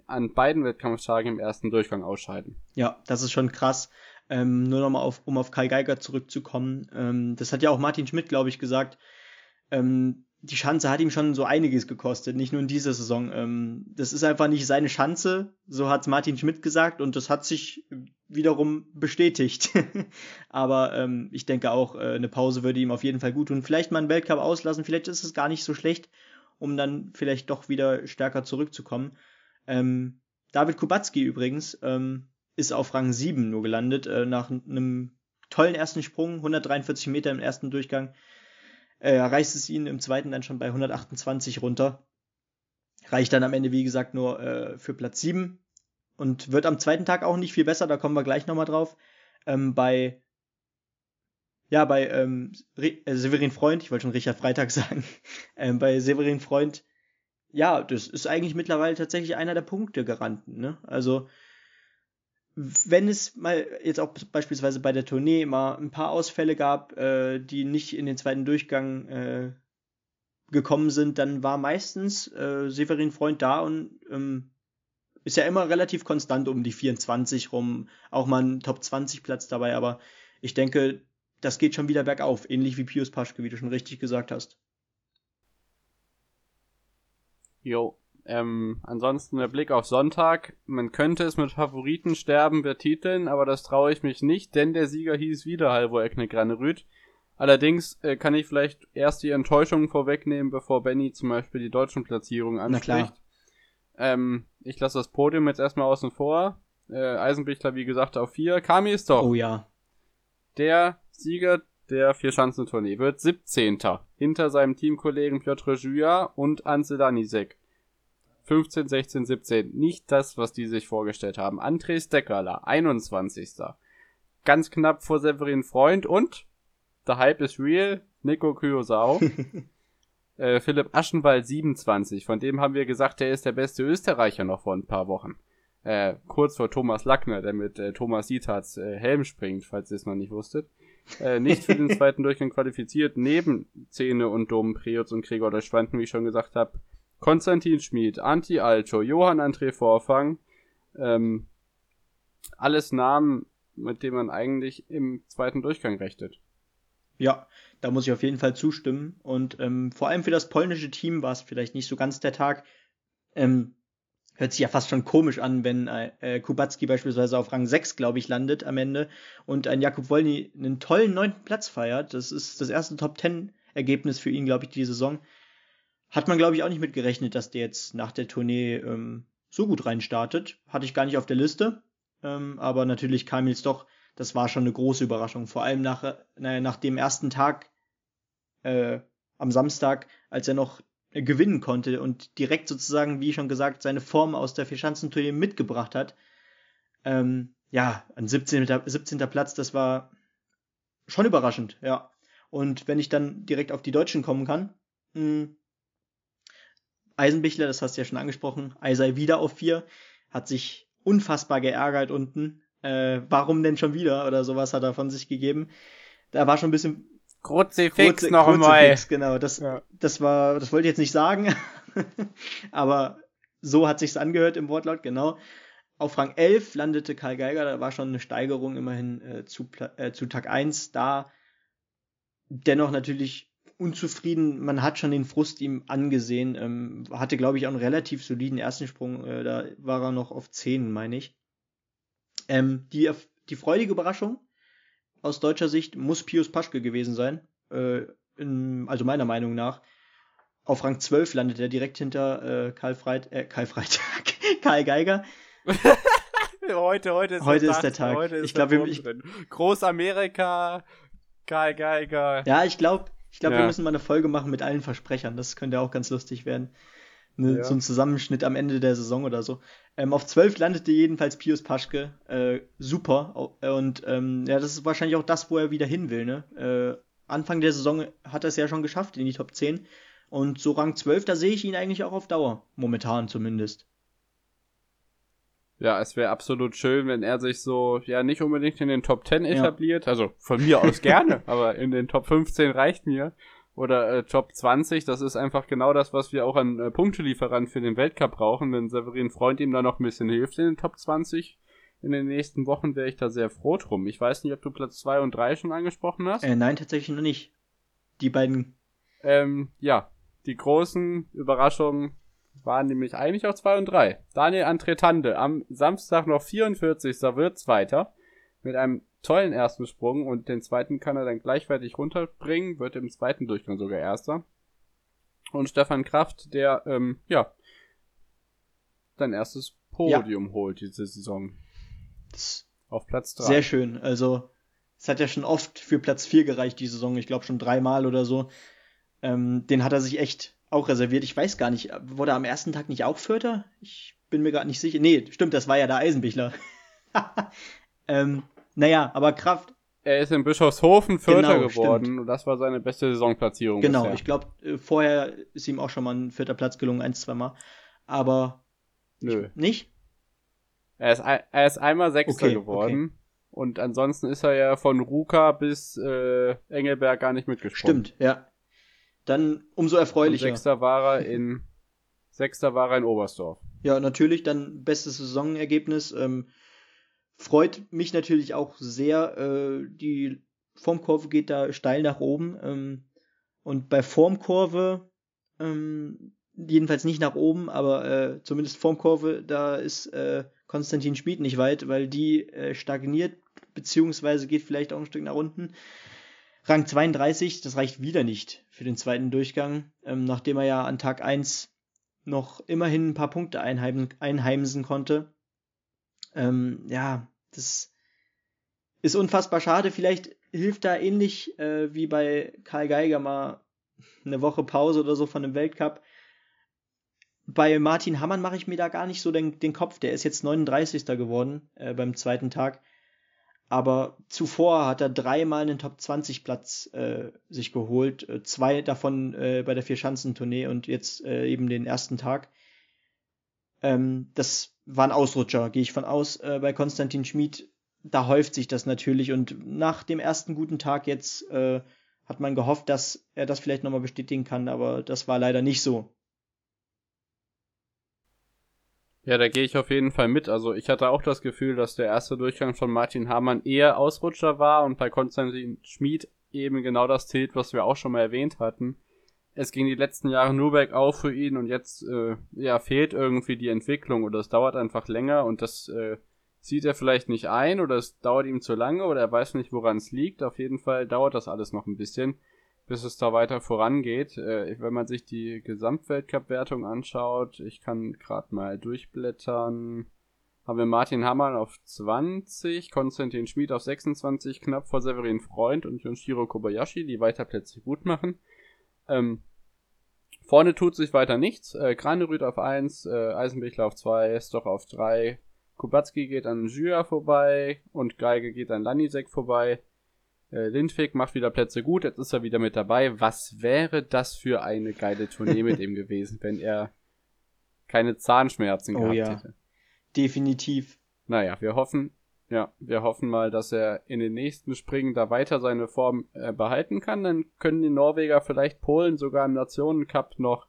an beiden Wettkampftagen im ersten Durchgang ausscheiden. Ja, das ist schon krass. Ähm, nur nochmal, auf, um auf Kai Geiger zurückzukommen. Ähm, das hat ja auch Martin Schmidt, glaube ich, gesagt. Ähm, die Schanze hat ihm schon so einiges gekostet, nicht nur in dieser Saison. Ähm, das ist einfach nicht seine Schanze, so hat Martin Schmidt gesagt und das hat sich wiederum bestätigt. Aber ähm, ich denke auch, äh, eine Pause würde ihm auf jeden Fall gut tun. Vielleicht mal einen Weltcup auslassen, vielleicht ist es gar nicht so schlecht, um dann vielleicht doch wieder stärker zurückzukommen. Ähm, David Kubacki übrigens ähm, ist auf Rang 7 nur gelandet, äh, nach einem tollen ersten Sprung, 143 Meter im ersten Durchgang äh, reißt es ihn im zweiten dann schon bei 128 runter. Reicht dann am Ende, wie gesagt, nur äh, für Platz 7 und wird am zweiten Tag auch nicht viel besser, da kommen wir gleich nochmal drauf. Ähm, bei ja, bei ähm, äh, Severin Freund, ich wollte schon Richard Freitag sagen, ähm, bei Severin Freund, ja, das ist eigentlich mittlerweile tatsächlich einer der Punkte Garanten, ne? Also wenn es mal jetzt auch beispielsweise bei der Tournee mal ein paar Ausfälle gab, äh, die nicht in den zweiten Durchgang äh, gekommen sind, dann war meistens äh, Severin Freund da und ähm, ist ja immer relativ konstant um die 24 rum, auch mal ein Top 20 Platz dabei, aber ich denke, das geht schon wieder bergauf, ähnlich wie Pius Paschke, wie du schon richtig gesagt hast. Jo, ähm, ansonsten der Blick auf Sonntag. Man könnte es mit Favoriten sterben betiteln, aber das traue ich mich nicht, denn der Sieger hieß wieder Halvo Ekne Granerüt. Allerdings äh, kann ich vielleicht erst die Enttäuschung vorwegnehmen, bevor Benny zum Beispiel die deutschen Platzierungen anspricht. Ähm, ich lasse das Podium jetzt erstmal außen vor. Äh, Eisenbichler, wie gesagt, auf vier. Kami ist doch. Oh ja. Der Sieger der Vier-Schanzentournee wird 17. Hinter seinem Teamkollegen Piotr Juja und Ansel Danisek. 15, 16, 17. Nicht das, was die sich vorgestellt haben. Andres Deckerler, 21. Ganz knapp vor Severin Freund und der Hype is real, Nico Kyosau. äh, Philipp Aschenwald 27. Von dem haben wir gesagt, der ist der beste Österreicher noch vor ein paar Wochen. Äh, kurz vor Thomas Lackner, der mit äh, Thomas Sietats äh, Helm springt, falls ihr es noch nicht wusstet. Äh, nicht für den zweiten Durchgang qualifiziert, neben Zähne und Dom, Preutz und Gregor der Schwanden, wie ich schon gesagt habe. Konstantin Schmid, Anti Alto, Johann André Vorfang, ähm, alles Namen, mit denen man eigentlich im zweiten Durchgang rechnet. Ja, da muss ich auf jeden Fall zustimmen. Und ähm, vor allem für das polnische Team war es vielleicht nicht so ganz der Tag. Ähm, hört sich ja fast schon komisch an, wenn äh, Kubacki beispielsweise auf Rang 6, glaube ich, landet am Ende und ein Jakub Wolny einen tollen neunten Platz feiert. Das ist das erste Top 10 Ergebnis für ihn, glaube ich, die Saison. Hat man, glaube ich, auch nicht mit gerechnet, dass der jetzt nach der Tournee ähm, so gut reinstartet. Hatte ich gar nicht auf der Liste. Ähm, aber natürlich kam jetzt doch, das war schon eine große Überraschung. Vor allem nach, äh, nach dem ersten Tag äh, am Samstag, als er noch äh, gewinnen konnte und direkt sozusagen, wie schon gesagt, seine Form aus der Vierschanzentournee mitgebracht hat. Ähm, ja, ein 17. 17. Platz, das war schon überraschend, ja. Und wenn ich dann direkt auf die Deutschen kommen kann, mh, hm, Eisenbichler, das hast du ja schon angesprochen, Eisei wieder auf vier, hat sich unfassbar geärgert unten. Äh, warum denn schon wieder? Oder sowas hat er von sich gegeben. Da war schon ein bisschen. Kruzifix Kruzi, noch einmal. Genau, das, ja. das war, das wollte ich jetzt nicht sagen. aber so hat sich's angehört im Wortlaut, genau. auf Rang 11 landete Karl Geiger, da war schon eine Steigerung immerhin äh, zu, äh, zu Tag 1 da. Dennoch natürlich unzufrieden, man hat schon den Frust ihm angesehen, ähm, hatte glaube ich auch einen relativ soliden ersten Sprung, äh, da war er noch auf 10, meine ich. Ähm, die, die freudige Überraschung aus deutscher Sicht muss Pius Paschke gewesen sein, äh, in, also meiner Meinung nach. Auf Rang 12 landet er direkt hinter äh, Karl Freit, äh, Karl Freitag, Karl Geiger. heute, heute ist heute der ist Tag. Der Tag. Heute ist ich glaube, Großamerika, Karl Geiger. Ja, ich glaube, ich glaube, ja. wir müssen mal eine Folge machen mit allen Versprechern. Das könnte auch ganz lustig werden. Ne, ja. So ein Zusammenschnitt am Ende der Saison oder so. Ähm, auf 12 landete jedenfalls Pius Paschke. Äh, super. Und ähm, ja, das ist wahrscheinlich auch das, wo er wieder hin will. Ne? Äh, Anfang der Saison hat er es ja schon geschafft in die Top 10. Und so Rang 12, da sehe ich ihn eigentlich auch auf Dauer. Momentan zumindest. Ja, es wäre absolut schön, wenn er sich so, ja, nicht unbedingt in den Top 10 etabliert. Ja. Also von mir aus gerne, aber in den Top 15 reicht mir. Oder äh, Top 20, das ist einfach genau das, was wir auch an äh, Punktelieferanten für den Weltcup brauchen. Wenn Severin Freund ihm da noch ein bisschen hilft in den Top 20 in den nächsten Wochen, wäre ich da sehr froh drum. Ich weiß nicht, ob du Platz 2 und 3 schon angesprochen hast. Äh, nein, tatsächlich noch nicht. Die beiden. Ähm, ja, die großen Überraschungen waren nämlich eigentlich auch 2 und 3. Daniel Antretande am Samstag noch 44. wird Zweiter mit einem tollen ersten Sprung und den zweiten kann er dann gleichwertig runterbringen, wird im zweiten Durchgang sogar Erster. Und Stefan Kraft, der, ähm, ja, sein erstes Podium ja. holt diese Saison. Auf Platz 3. Sehr schön. Also, es hat ja schon oft für Platz 4 gereicht, die Saison. Ich glaube schon dreimal oder so. Ähm, den hat er sich echt auch reserviert. Ich weiß gar nicht, wurde er am ersten Tag nicht auch Vierter? Ich bin mir gerade nicht sicher. Nee, stimmt, das war ja der Eisenbichler. ähm, naja, aber Kraft. Er ist in Bischofshofen Vierter genau, geworden stimmt. und das war seine beste Saisonplatzierung. Genau, bisher. ich glaube, äh, vorher ist ihm auch schon mal ein vierter Platz gelungen, ein, zwei Mal. Aber. Nö. Nicht? Er ist, er ist einmal Sechster okay, geworden. Okay. Und ansonsten ist er ja von Ruka bis äh, Engelberg gar nicht mitgesprungen. Stimmt, ja dann umso erfreulicher. Und Sechster war er in Sechster war er in Oberstdorf. Ja, natürlich, dann bestes Saisonergebnis. Ähm, freut mich natürlich auch sehr. Äh, die Formkurve geht da steil nach oben. Ähm, und bei Formkurve, ähm, jedenfalls nicht nach oben, aber äh, zumindest Formkurve, da ist äh, Konstantin Schmid nicht weit, weil die äh, stagniert, beziehungsweise geht vielleicht auch ein Stück nach unten. Rang 32, das reicht wieder nicht für den zweiten Durchgang, ähm, nachdem er ja an Tag 1 noch immerhin ein paar Punkte einheim einheimsen konnte. Ähm, ja, das ist unfassbar schade. Vielleicht hilft da ähnlich äh, wie bei Karl Geiger mal eine Woche Pause oder so von dem Weltcup. Bei Martin Hammann mache ich mir da gar nicht so den, den Kopf. Der ist jetzt 39. geworden äh, beim zweiten Tag. Aber zuvor hat er dreimal einen Top 20 Platz äh, sich geholt, äh, zwei davon äh, bei der Vier-Schanzentournee und jetzt äh, eben den ersten Tag. Ähm, das war ein Ausrutscher, gehe ich von aus. Äh, bei Konstantin Schmid, da häuft sich das natürlich und nach dem ersten guten Tag jetzt äh, hat man gehofft, dass er das vielleicht nochmal bestätigen kann, aber das war leider nicht so. Ja, da gehe ich auf jeden Fall mit. Also ich hatte auch das Gefühl, dass der erste Durchgang von Martin Hamann eher Ausrutscher war und bei Konstantin Schmid eben genau das zählt, was wir auch schon mal erwähnt hatten. Es ging die letzten Jahre nur bergauf für ihn und jetzt äh, ja, fehlt irgendwie die Entwicklung oder es dauert einfach länger und das äh, sieht er vielleicht nicht ein oder es dauert ihm zu lange oder er weiß nicht, woran es liegt. Auf jeden Fall dauert das alles noch ein bisschen bis es da weiter vorangeht. Äh, wenn man sich die Gesamtweltcup-Wertung anschaut, ich kann gerade mal durchblättern, haben wir Martin Hammann auf 20, Konstantin Schmid auf 26, knapp vor Severin Freund und Yonshiro Kobayashi, die weiter Plätze gut machen. Ähm, vorne tut sich weiter nichts. Äh, Granerüth auf 1, äh, Eisenbichler auf 2, Stoch auf 3, Kubacki geht an Jua vorbei und Geige geht an Lanisek vorbei. Äh, Lindwig macht wieder Plätze gut, jetzt ist er wieder mit dabei. Was wäre das für eine geile Tournee mit ihm gewesen, wenn er keine Zahnschmerzen oh, gehabt ja. hätte? Definitiv. Naja, wir hoffen, ja, wir hoffen mal, dass er in den nächsten Springen da weiter seine Form äh, behalten kann. Dann können die Norweger vielleicht Polen sogar im Nationencup noch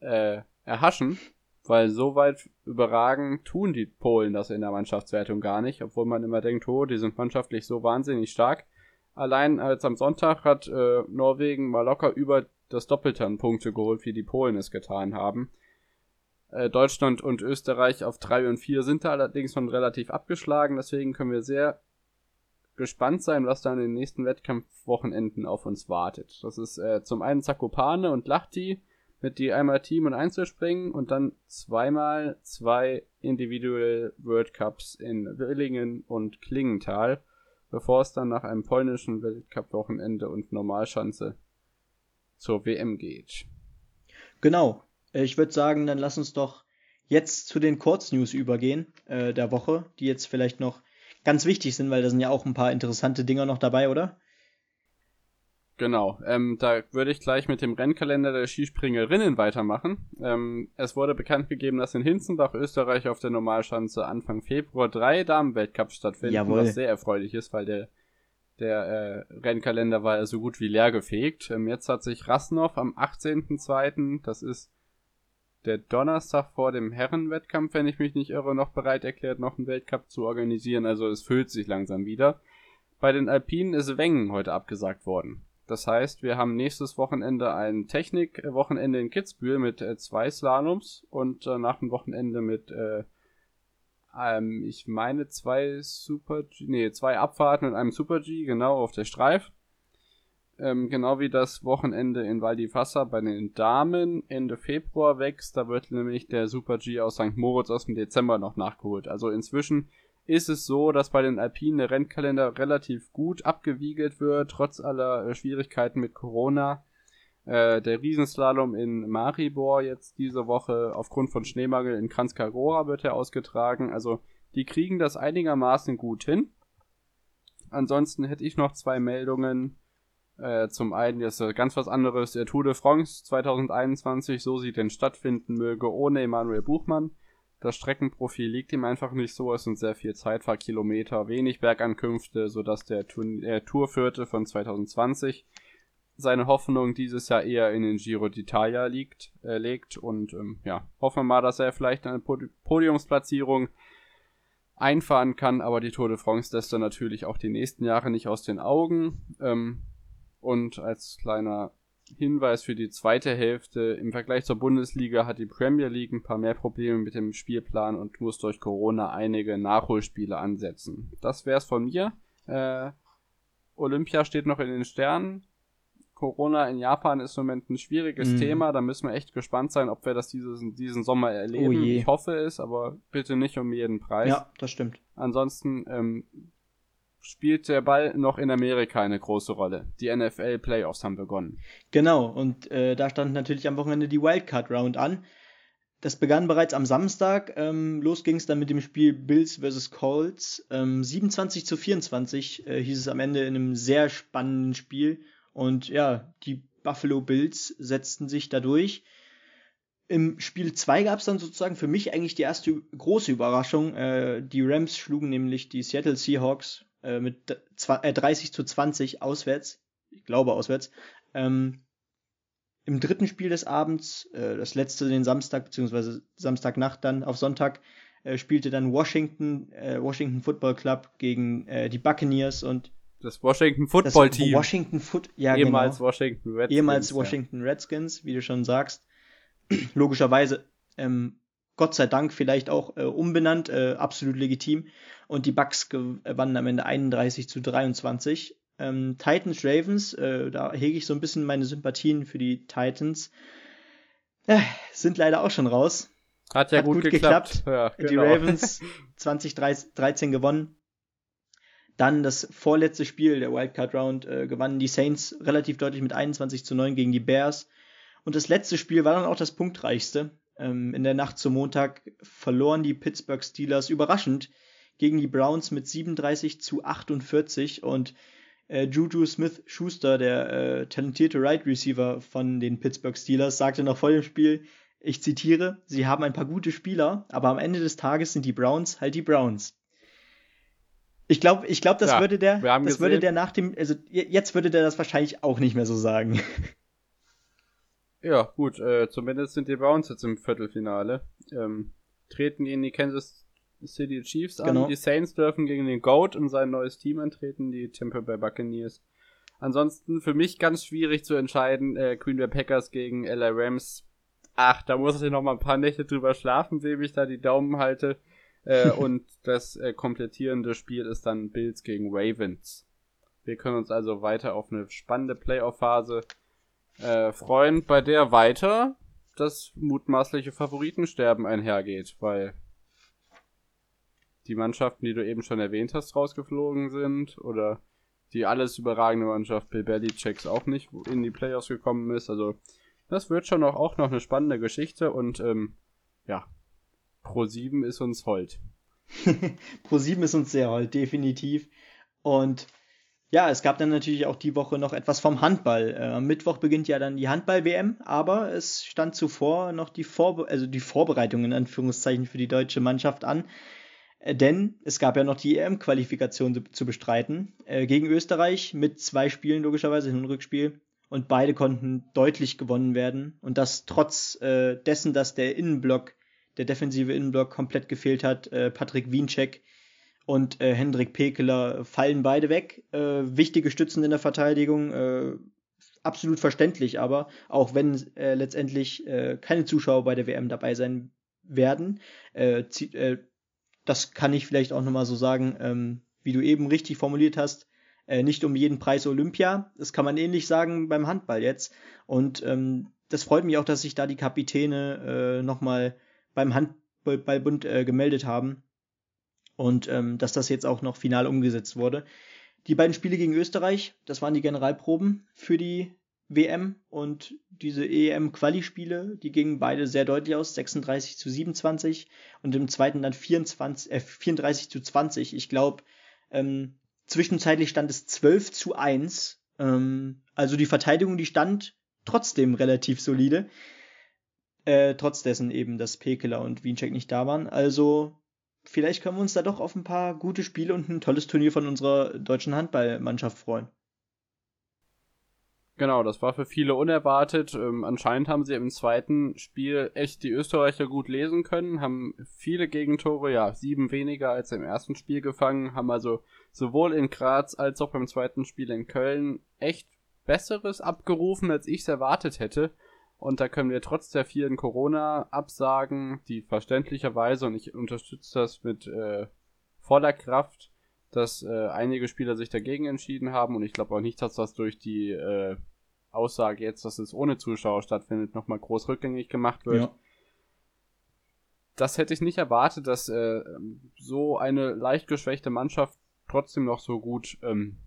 äh, erhaschen. weil so weit überragen tun die Polen das in der Mannschaftswertung gar nicht, obwohl man immer denkt, oh, die sind mannschaftlich so wahnsinnig stark. Allein als am Sonntag hat äh, Norwegen mal locker über das Doppelte an Punkte geholt, wie die Polen es getan haben. Äh, Deutschland und Österreich auf 3 und 4 sind da allerdings schon relativ abgeschlagen, deswegen können wir sehr gespannt sein, was da in den nächsten Wettkampfwochenenden auf uns wartet. Das ist äh, zum einen Zakopane und Lachti, mit die einmal Team und Einzelspringen und dann zweimal zwei Individual World Cups in Willingen und Klingenthal, bevor es dann nach einem polnischen Weltcup-Wochenende und Normalschanze zur WM geht. Genau. Ich würde sagen, dann lass uns doch jetzt zu den Kurznews übergehen äh, der Woche, die jetzt vielleicht noch ganz wichtig sind, weil da sind ja auch ein paar interessante Dinger noch dabei, oder? Genau, ähm, da würde ich gleich mit dem Rennkalender der Skispringerinnen weitermachen. Ähm, es wurde bekannt gegeben, dass in Hinzenbach, Österreich, auf der Normalschanze Anfang Februar drei Damenweltcups stattfinden, Jawohl. was sehr erfreulich ist, weil der, der äh, Rennkalender war ja so gut wie leer gefegt. Ähm, jetzt hat sich Rasnov am 18.02., das ist der Donnerstag vor dem Herrenwettkampf, wenn ich mich nicht irre, noch bereit erklärt, noch einen Weltcup zu organisieren. Also es füllt sich langsam wieder. Bei den Alpinen ist Wengen heute abgesagt worden. Das heißt, wir haben nächstes Wochenende ein Technik-Wochenende in Kitzbühel mit äh, zwei Slaloms und äh, nach dem Wochenende mit, äh, ähm, ich meine, zwei Super G, nee, zwei Abfahrten und einem Super G, genau, auf der Streif. Ähm, genau wie das Wochenende in Val bei den Damen Ende Februar wächst. Da wird nämlich der Super G aus St. Moritz aus dem Dezember noch nachgeholt. Also inzwischen ist es so, dass bei den Alpinen der Rennkalender relativ gut abgewiegelt wird, trotz aller äh, Schwierigkeiten mit Corona. Äh, der Riesenslalom in Maribor jetzt diese Woche aufgrund von Schneemangel in Kranjskagora wird er ausgetragen. Also die kriegen das einigermaßen gut hin. Ansonsten hätte ich noch zwei Meldungen. Äh, zum einen ist ganz was anderes, der Tour de France 2021, so sie denn stattfinden möge, ohne Emanuel Buchmann. Das Streckenprofil liegt ihm einfach nicht so. Es sind sehr viel Zeitfahrkilometer, wenig Bergankünfte, sodass der, Tour, der Tourvierte von 2020 seine Hoffnung dieses Jahr eher in den Giro d'Italia liegt, äh, legt. Und ähm, ja, hoffen wir mal, dass er vielleicht eine Podiumsplatzierung einfahren kann, aber die Tour de France lässt er natürlich auch die nächsten Jahre nicht aus den Augen. Ähm, und als kleiner Hinweis für die zweite Hälfte. Im Vergleich zur Bundesliga hat die Premier League ein paar mehr Probleme mit dem Spielplan und muss durch Corona einige Nachholspiele ansetzen. Das wär's von mir. Äh, Olympia steht noch in den Sternen. Corona in Japan ist im Moment ein schwieriges mm. Thema. Da müssen wir echt gespannt sein, ob wir das dieses, diesen Sommer erleben. Oh ich hoffe es, aber bitte nicht um jeden Preis. Ja, das stimmt. Ansonsten ähm, spielt der Ball noch in Amerika eine große Rolle. Die NFL Playoffs haben begonnen. Genau, und äh, da stand natürlich am Wochenende die Wildcard Round an. Das begann bereits am Samstag. Ähm, los ging es dann mit dem Spiel Bills vs. Colts. Ähm, 27 zu 24 äh, hieß es am Ende in einem sehr spannenden Spiel. Und ja, die Buffalo Bills setzten sich dadurch. Im Spiel 2 gab es dann sozusagen für mich eigentlich die erste große Überraschung. Äh, die Rams schlugen nämlich die Seattle Seahawks äh, mit äh, 30 zu 20 auswärts, ich glaube auswärts. Ähm, Im dritten Spiel des Abends, äh, das letzte den Samstag, beziehungsweise Samstagnacht dann auf Sonntag, äh, spielte dann Washington, äh, Washington Football Club gegen äh, die Buccaneers und das Washington Football Team. Washington Foot, ja, Ehemals genau. Washington Redskins. Ehemals Washington ja. Redskins, wie du schon sagst. Logischerweise ähm, Gott sei Dank vielleicht auch äh, umbenannt, äh, absolut legitim. Und die Bucks gewannen am Ende 31 zu 23. Ähm, Titans Ravens, äh, da hege ich so ein bisschen meine Sympathien für die Titans. Äh, sind leider auch schon raus. Hat ja Hat gut, gut, geklappt. geklappt. Ja, genau. Die Ravens 2013 gewonnen. Dann das vorletzte Spiel der Wildcard Round äh, gewannen die Saints relativ deutlich mit 21 zu 9 gegen die Bears. Und das letzte Spiel war dann auch das punktreichste. Ähm, in der Nacht zum Montag verloren die Pittsburgh Steelers überraschend gegen die Browns mit 37 zu 48 und äh, Juju Smith Schuster, der äh, talentierte Right Receiver von den Pittsburgh Steelers, sagte noch vor dem Spiel, ich zitiere, sie haben ein paar gute Spieler, aber am Ende des Tages sind die Browns halt die Browns. Ich glaube, ich glaube, das ja, würde der, das gesehen. würde der nach dem, also jetzt würde der das wahrscheinlich auch nicht mehr so sagen. Ja, gut, äh, zumindest sind die bei uns jetzt im Viertelfinale. Ähm, treten gegen die Kansas City Chiefs an. Genau. Die Saints dürfen gegen den Goat und sein neues Team antreten, die Tampa Bay Buccaneers. Ansonsten für mich ganz schwierig zu entscheiden, äh, Green Bay Packers gegen LA Rams. Ach, da muss ich noch mal ein paar Nächte drüber schlafen, wie ich da die Daumen halte. Äh, und das äh, komplettierende Spiel ist dann Bills gegen Ravens. Wir können uns also weiter auf eine spannende Playoff-Phase äh, freuen, bei der weiter das mutmaßliche Favoritensterben einhergeht, weil die Mannschaften, die du eben schon erwähnt hast, rausgeflogen sind oder die alles überragende Mannschaft Bill Belichicks auch nicht in die Playoffs gekommen ist. Also das wird schon auch, auch noch eine spannende Geschichte und ähm, ja, Pro 7 ist uns hold. Pro 7 ist uns sehr hold, definitiv. Und ja, es gab dann natürlich auch die Woche noch etwas vom Handball. Äh, am Mittwoch beginnt ja dann die Handball-WM, aber es stand zuvor noch die, Vorbe also die Vorbereitung in Anführungszeichen für die deutsche Mannschaft an. Äh, denn es gab ja noch die EM-Qualifikation zu, bestreiten äh, gegen Österreich mit zwei Spielen logischerweise, Hin- und Rückspiel. Und beide konnten deutlich gewonnen werden. Und das trotz äh, dessen, dass der Innenblock, der defensive Innenblock komplett gefehlt hat. Äh, Patrick Wiencheck und äh, Hendrik Pekeler fallen beide weg. Äh, wichtige Stützen in der Verteidigung, absolut verständlich, aber auch wenn letztendlich keine Zuschauer bei der WM dabei sein werden, äh, das kann ich vielleicht auch nochmal so sagen, ähm, wie du eben richtig formuliert hast, nicht um jeden Preis Olympia. Das kann man ähnlich sagen beim Handball jetzt. Und ähm, das freut mich auch, dass sich da die Kapitäne äh, nochmal beim Handballbund äh, gemeldet haben und ähm, dass das jetzt auch noch final umgesetzt wurde. Die beiden Spiele gegen Österreich, das waren die Generalproben für die WM und diese EM-Quali-Spiele, die gingen beide sehr deutlich aus, 36 zu 27 und im zweiten dann 24, äh, 34 zu 20. Ich glaube, ähm, zwischenzeitlich stand es 12 zu 1. Ähm, also die Verteidigung, die stand trotzdem relativ solide. Äh, trotz dessen eben, dass Pekeler und Wiencheck nicht da waren. Also vielleicht können wir uns da doch auf ein paar gute Spiele und ein tolles Turnier von unserer deutschen Handballmannschaft freuen. Genau, das war für viele unerwartet. Ähm, anscheinend haben sie im zweiten Spiel echt die Österreicher gut lesen können, haben viele Gegentore, ja, sieben weniger als im ersten Spiel gefangen, haben also sowohl in Graz als auch beim zweiten Spiel in Köln echt Besseres abgerufen, als ich es erwartet hätte. Und da können wir trotz der vielen Corona-Absagen, die verständlicherweise, und ich unterstütze das mit äh, voller Kraft, dass äh, einige Spieler sich dagegen entschieden haben. Und ich glaube auch nicht, dass das durch die äh, Aussage jetzt, dass es ohne Zuschauer stattfindet, nochmal groß rückgängig gemacht wird. Ja. Das hätte ich nicht erwartet, dass äh, so eine leicht geschwächte Mannschaft trotzdem noch so gut ähm,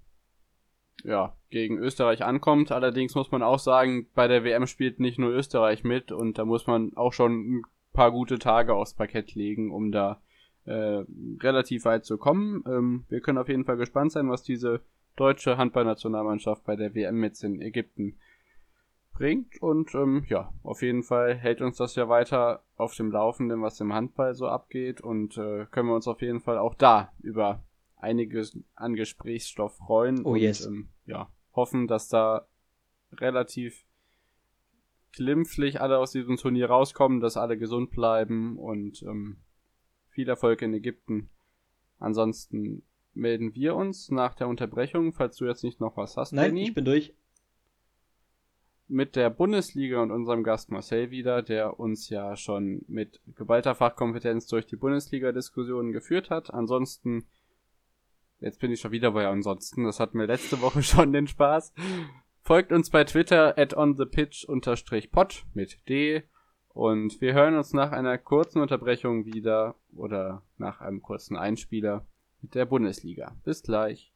ja, gegen Österreich ankommt. Allerdings muss man auch sagen, bei der WM spielt nicht nur Österreich mit und da muss man auch schon ein paar gute Tage aufs Parkett legen, um da äh, relativ weit zu kommen. Ähm, wir können auf jeden Fall gespannt sein, was diese deutsche Handballnationalmannschaft bei der WM jetzt in Ägypten bringt. Und ähm, ja, auf jeden Fall hält uns das ja weiter auf dem Laufenden, was im Handball so abgeht. Und äh, können wir uns auf jeden Fall auch da über einiges an Gesprächsstoff freuen oh, und yes. ähm, ja, hoffen, dass da relativ glimpflich alle aus diesem Turnier rauskommen, dass alle gesund bleiben und ähm, viel Erfolg in Ägypten. Ansonsten melden wir uns nach der Unterbrechung, falls du jetzt nicht noch was hast. Nein, Danny, ich bin durch. Mit der Bundesliga und unserem Gast Marcel wieder, der uns ja schon mit geballter Fachkompetenz durch die Bundesliga-Diskussionen geführt hat. Ansonsten Jetzt bin ich schon wieder bei ansonsten. Das hatten wir letzte Woche schon den Spaß. Folgt uns bei Twitter at onthepitch-pod mit D. Und wir hören uns nach einer kurzen Unterbrechung wieder oder nach einem kurzen Einspieler mit der Bundesliga. Bis gleich.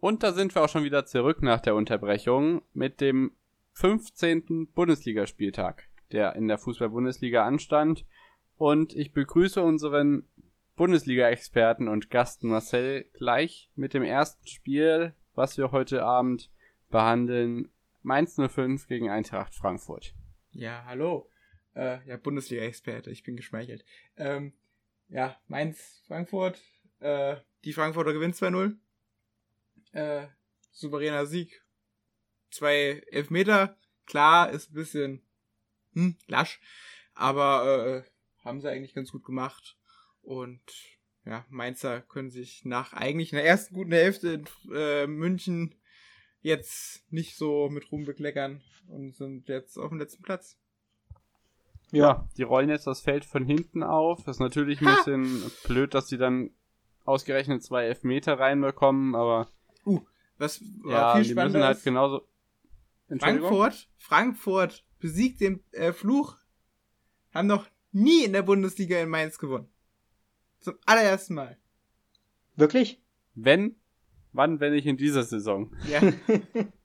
Und da sind wir auch schon wieder zurück nach der Unterbrechung mit dem 15. Bundesligaspieltag, der in der Fußball-Bundesliga anstand. Und ich begrüße unseren Bundesliga-Experten und Gast Marcel gleich mit dem ersten Spiel, was wir heute Abend behandeln. Mainz 05 gegen Eintracht Frankfurt. Ja, hallo. Äh, ja, Bundesliga-Experte, ich bin geschmeichelt. Ähm, ja, Mainz, Frankfurt. Äh, die Frankfurter gewinnen 2-0. Äh, souveräner Sieg. Zwei Elfmeter. Klar, ist ein bisschen hm, lasch. Aber äh, haben sie eigentlich ganz gut gemacht. Und ja, Mainzer können sich nach eigentlich einer ersten guten Hälfte in äh, München jetzt nicht so mit Ruhm bekleckern und sind jetzt auf dem letzten Platz. Ja, die rollen jetzt das Feld von hinten auf. Das ist natürlich ein ha! bisschen blöd, dass sie dann ausgerechnet zwei Elfmeter reinbekommen, aber. Uh, was ja, viel spannender die müssen halt genauso. Frankfurt, Frankfurt besiegt den äh, Fluch, haben noch nie in der Bundesliga in Mainz gewonnen. Zum allerersten Mal. Wirklich? Wenn? Wann, wenn nicht in dieser Saison? Ja.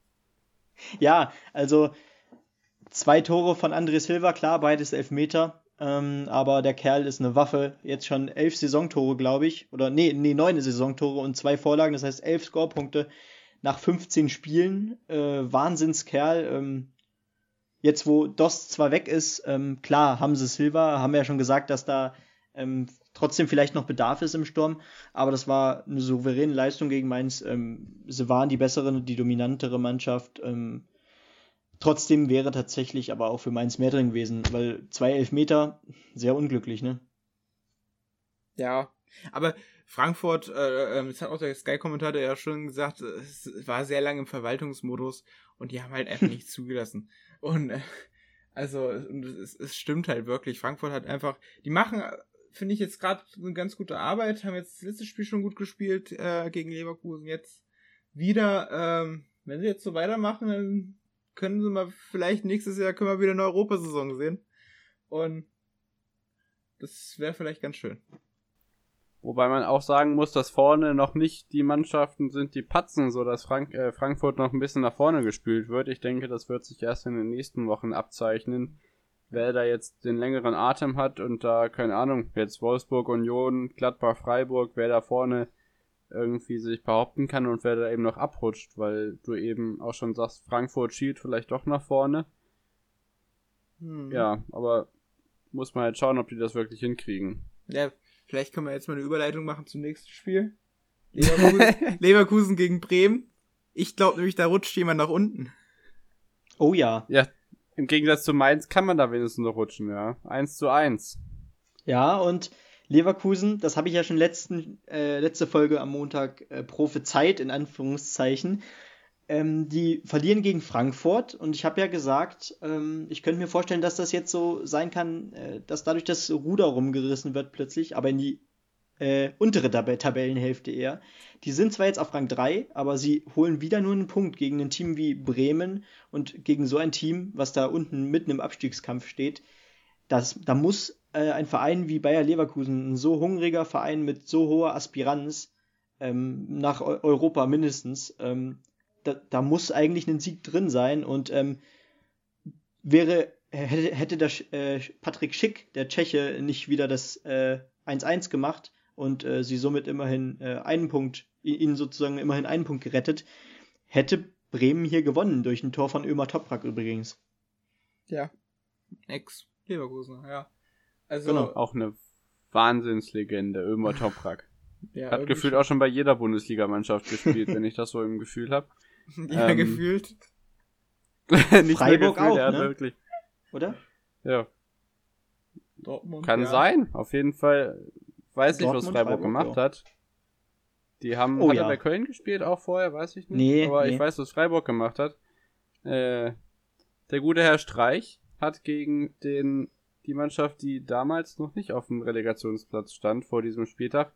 ja, also zwei Tore von André Silva, klar, beides Elfmeter. Ähm, aber der Kerl ist eine Waffe. Jetzt schon elf Saisontore, glaube ich. Oder nee, nee, neun Saisontore und zwei Vorlagen. Das heißt elf Scorepunkte nach 15 Spielen. Äh, Wahnsinnskerl. Ähm, jetzt, wo Dost zwar weg ist, ähm, klar, haben sie Silva, haben wir ja schon gesagt, dass da ähm, trotzdem vielleicht noch Bedarf ist im Sturm, aber das war eine souveräne Leistung gegen Mainz. Ähm, sie waren die bessere, die dominantere Mannschaft. Ähm, trotzdem wäre tatsächlich aber auch für Mainz mehr drin gewesen, weil zwei Elfmeter, sehr unglücklich, ne? Ja, aber Frankfurt, äh, äh, das hat auch der Sky-Kommentator ja schon gesagt, es war sehr lange im Verwaltungsmodus und die haben halt einfach nichts zugelassen. Und äh, also es, es stimmt halt wirklich. Frankfurt hat einfach, die machen finde ich jetzt gerade eine ganz gute Arbeit. Haben jetzt das letzte Spiel schon gut gespielt äh, gegen Leverkusen. Jetzt wieder, ähm, wenn sie jetzt so weitermachen, dann können sie mal vielleicht nächstes Jahr können wir wieder eine Europasaison sehen. Und das wäre vielleicht ganz schön. Wobei man auch sagen muss, dass vorne noch nicht die Mannschaften sind, die patzen, so dass Frank äh, Frankfurt noch ein bisschen nach vorne gespült wird. Ich denke, das wird sich erst in den nächsten Wochen abzeichnen wer da jetzt den längeren Atem hat und da, keine Ahnung, jetzt Wolfsburg, Union, Gladbach, Freiburg, wer da vorne irgendwie sich behaupten kann und wer da eben noch abrutscht, weil du eben auch schon sagst, Frankfurt schielt vielleicht doch nach vorne. Hm. Ja, aber muss man halt schauen, ob die das wirklich hinkriegen. Ja, vielleicht können wir jetzt mal eine Überleitung machen zum nächsten Spiel. Leverkusen, Leverkusen gegen Bremen. Ich glaube nämlich, da rutscht jemand nach unten. Oh ja. Ja, im Gegensatz zu Mainz kann man da wenigstens noch rutschen, ja. 1 zu 1. Ja, und Leverkusen, das habe ich ja schon letzten, äh, letzte Folge am Montag äh, prophezeit, in Anführungszeichen. Ähm, die verlieren gegen Frankfurt und ich habe ja gesagt, ähm, ich könnte mir vorstellen, dass das jetzt so sein kann, äh, dass dadurch das Ruder rumgerissen wird plötzlich, aber in die äh, untere Tab Tabellenhälfte eher. Die sind zwar jetzt auf Rang 3, aber sie holen wieder nur einen Punkt gegen ein Team wie Bremen und gegen so ein Team, was da unten mitten im Abstiegskampf steht. Das, da muss äh, ein Verein wie Bayer Leverkusen, ein so hungriger Verein mit so hoher Aspiranz ähm, nach Eu Europa mindestens, ähm, da, da, muss eigentlich ein Sieg drin sein und ähm, wäre hätte, hätte der äh, Patrick Schick, der Tscheche, nicht wieder das 1-1 äh, gemacht, und äh, sie somit immerhin äh, einen Punkt, ihnen sozusagen immerhin einen Punkt gerettet, hätte Bremen hier gewonnen durch ein Tor von Ömer Toprak übrigens. Ja. Ex Leverkusen, ja. Also genau. auch eine Wahnsinnslegende, Ömer Toprak. ja, Hat gefühlt auch schon bei jeder Bundesligamannschaft gespielt, wenn ich das so im Gefühl habe. Ja, ähm, gefühlt. nicht Freiburg gefühlt, auch, ne? wirklich. Oder? Ja. Dortmund, Kann ja. sein, auf jeden Fall weiß nicht, was Freiburg, Freiburg gemacht ja. hat. Die haben, oh, hat ja. er bei Köln gespielt auch vorher, weiß ich nicht. Nee, aber nee. ich weiß, was Freiburg gemacht hat. Äh, der gute Herr Streich hat gegen den, die Mannschaft, die damals noch nicht auf dem Relegationsplatz stand vor diesem Spieltag,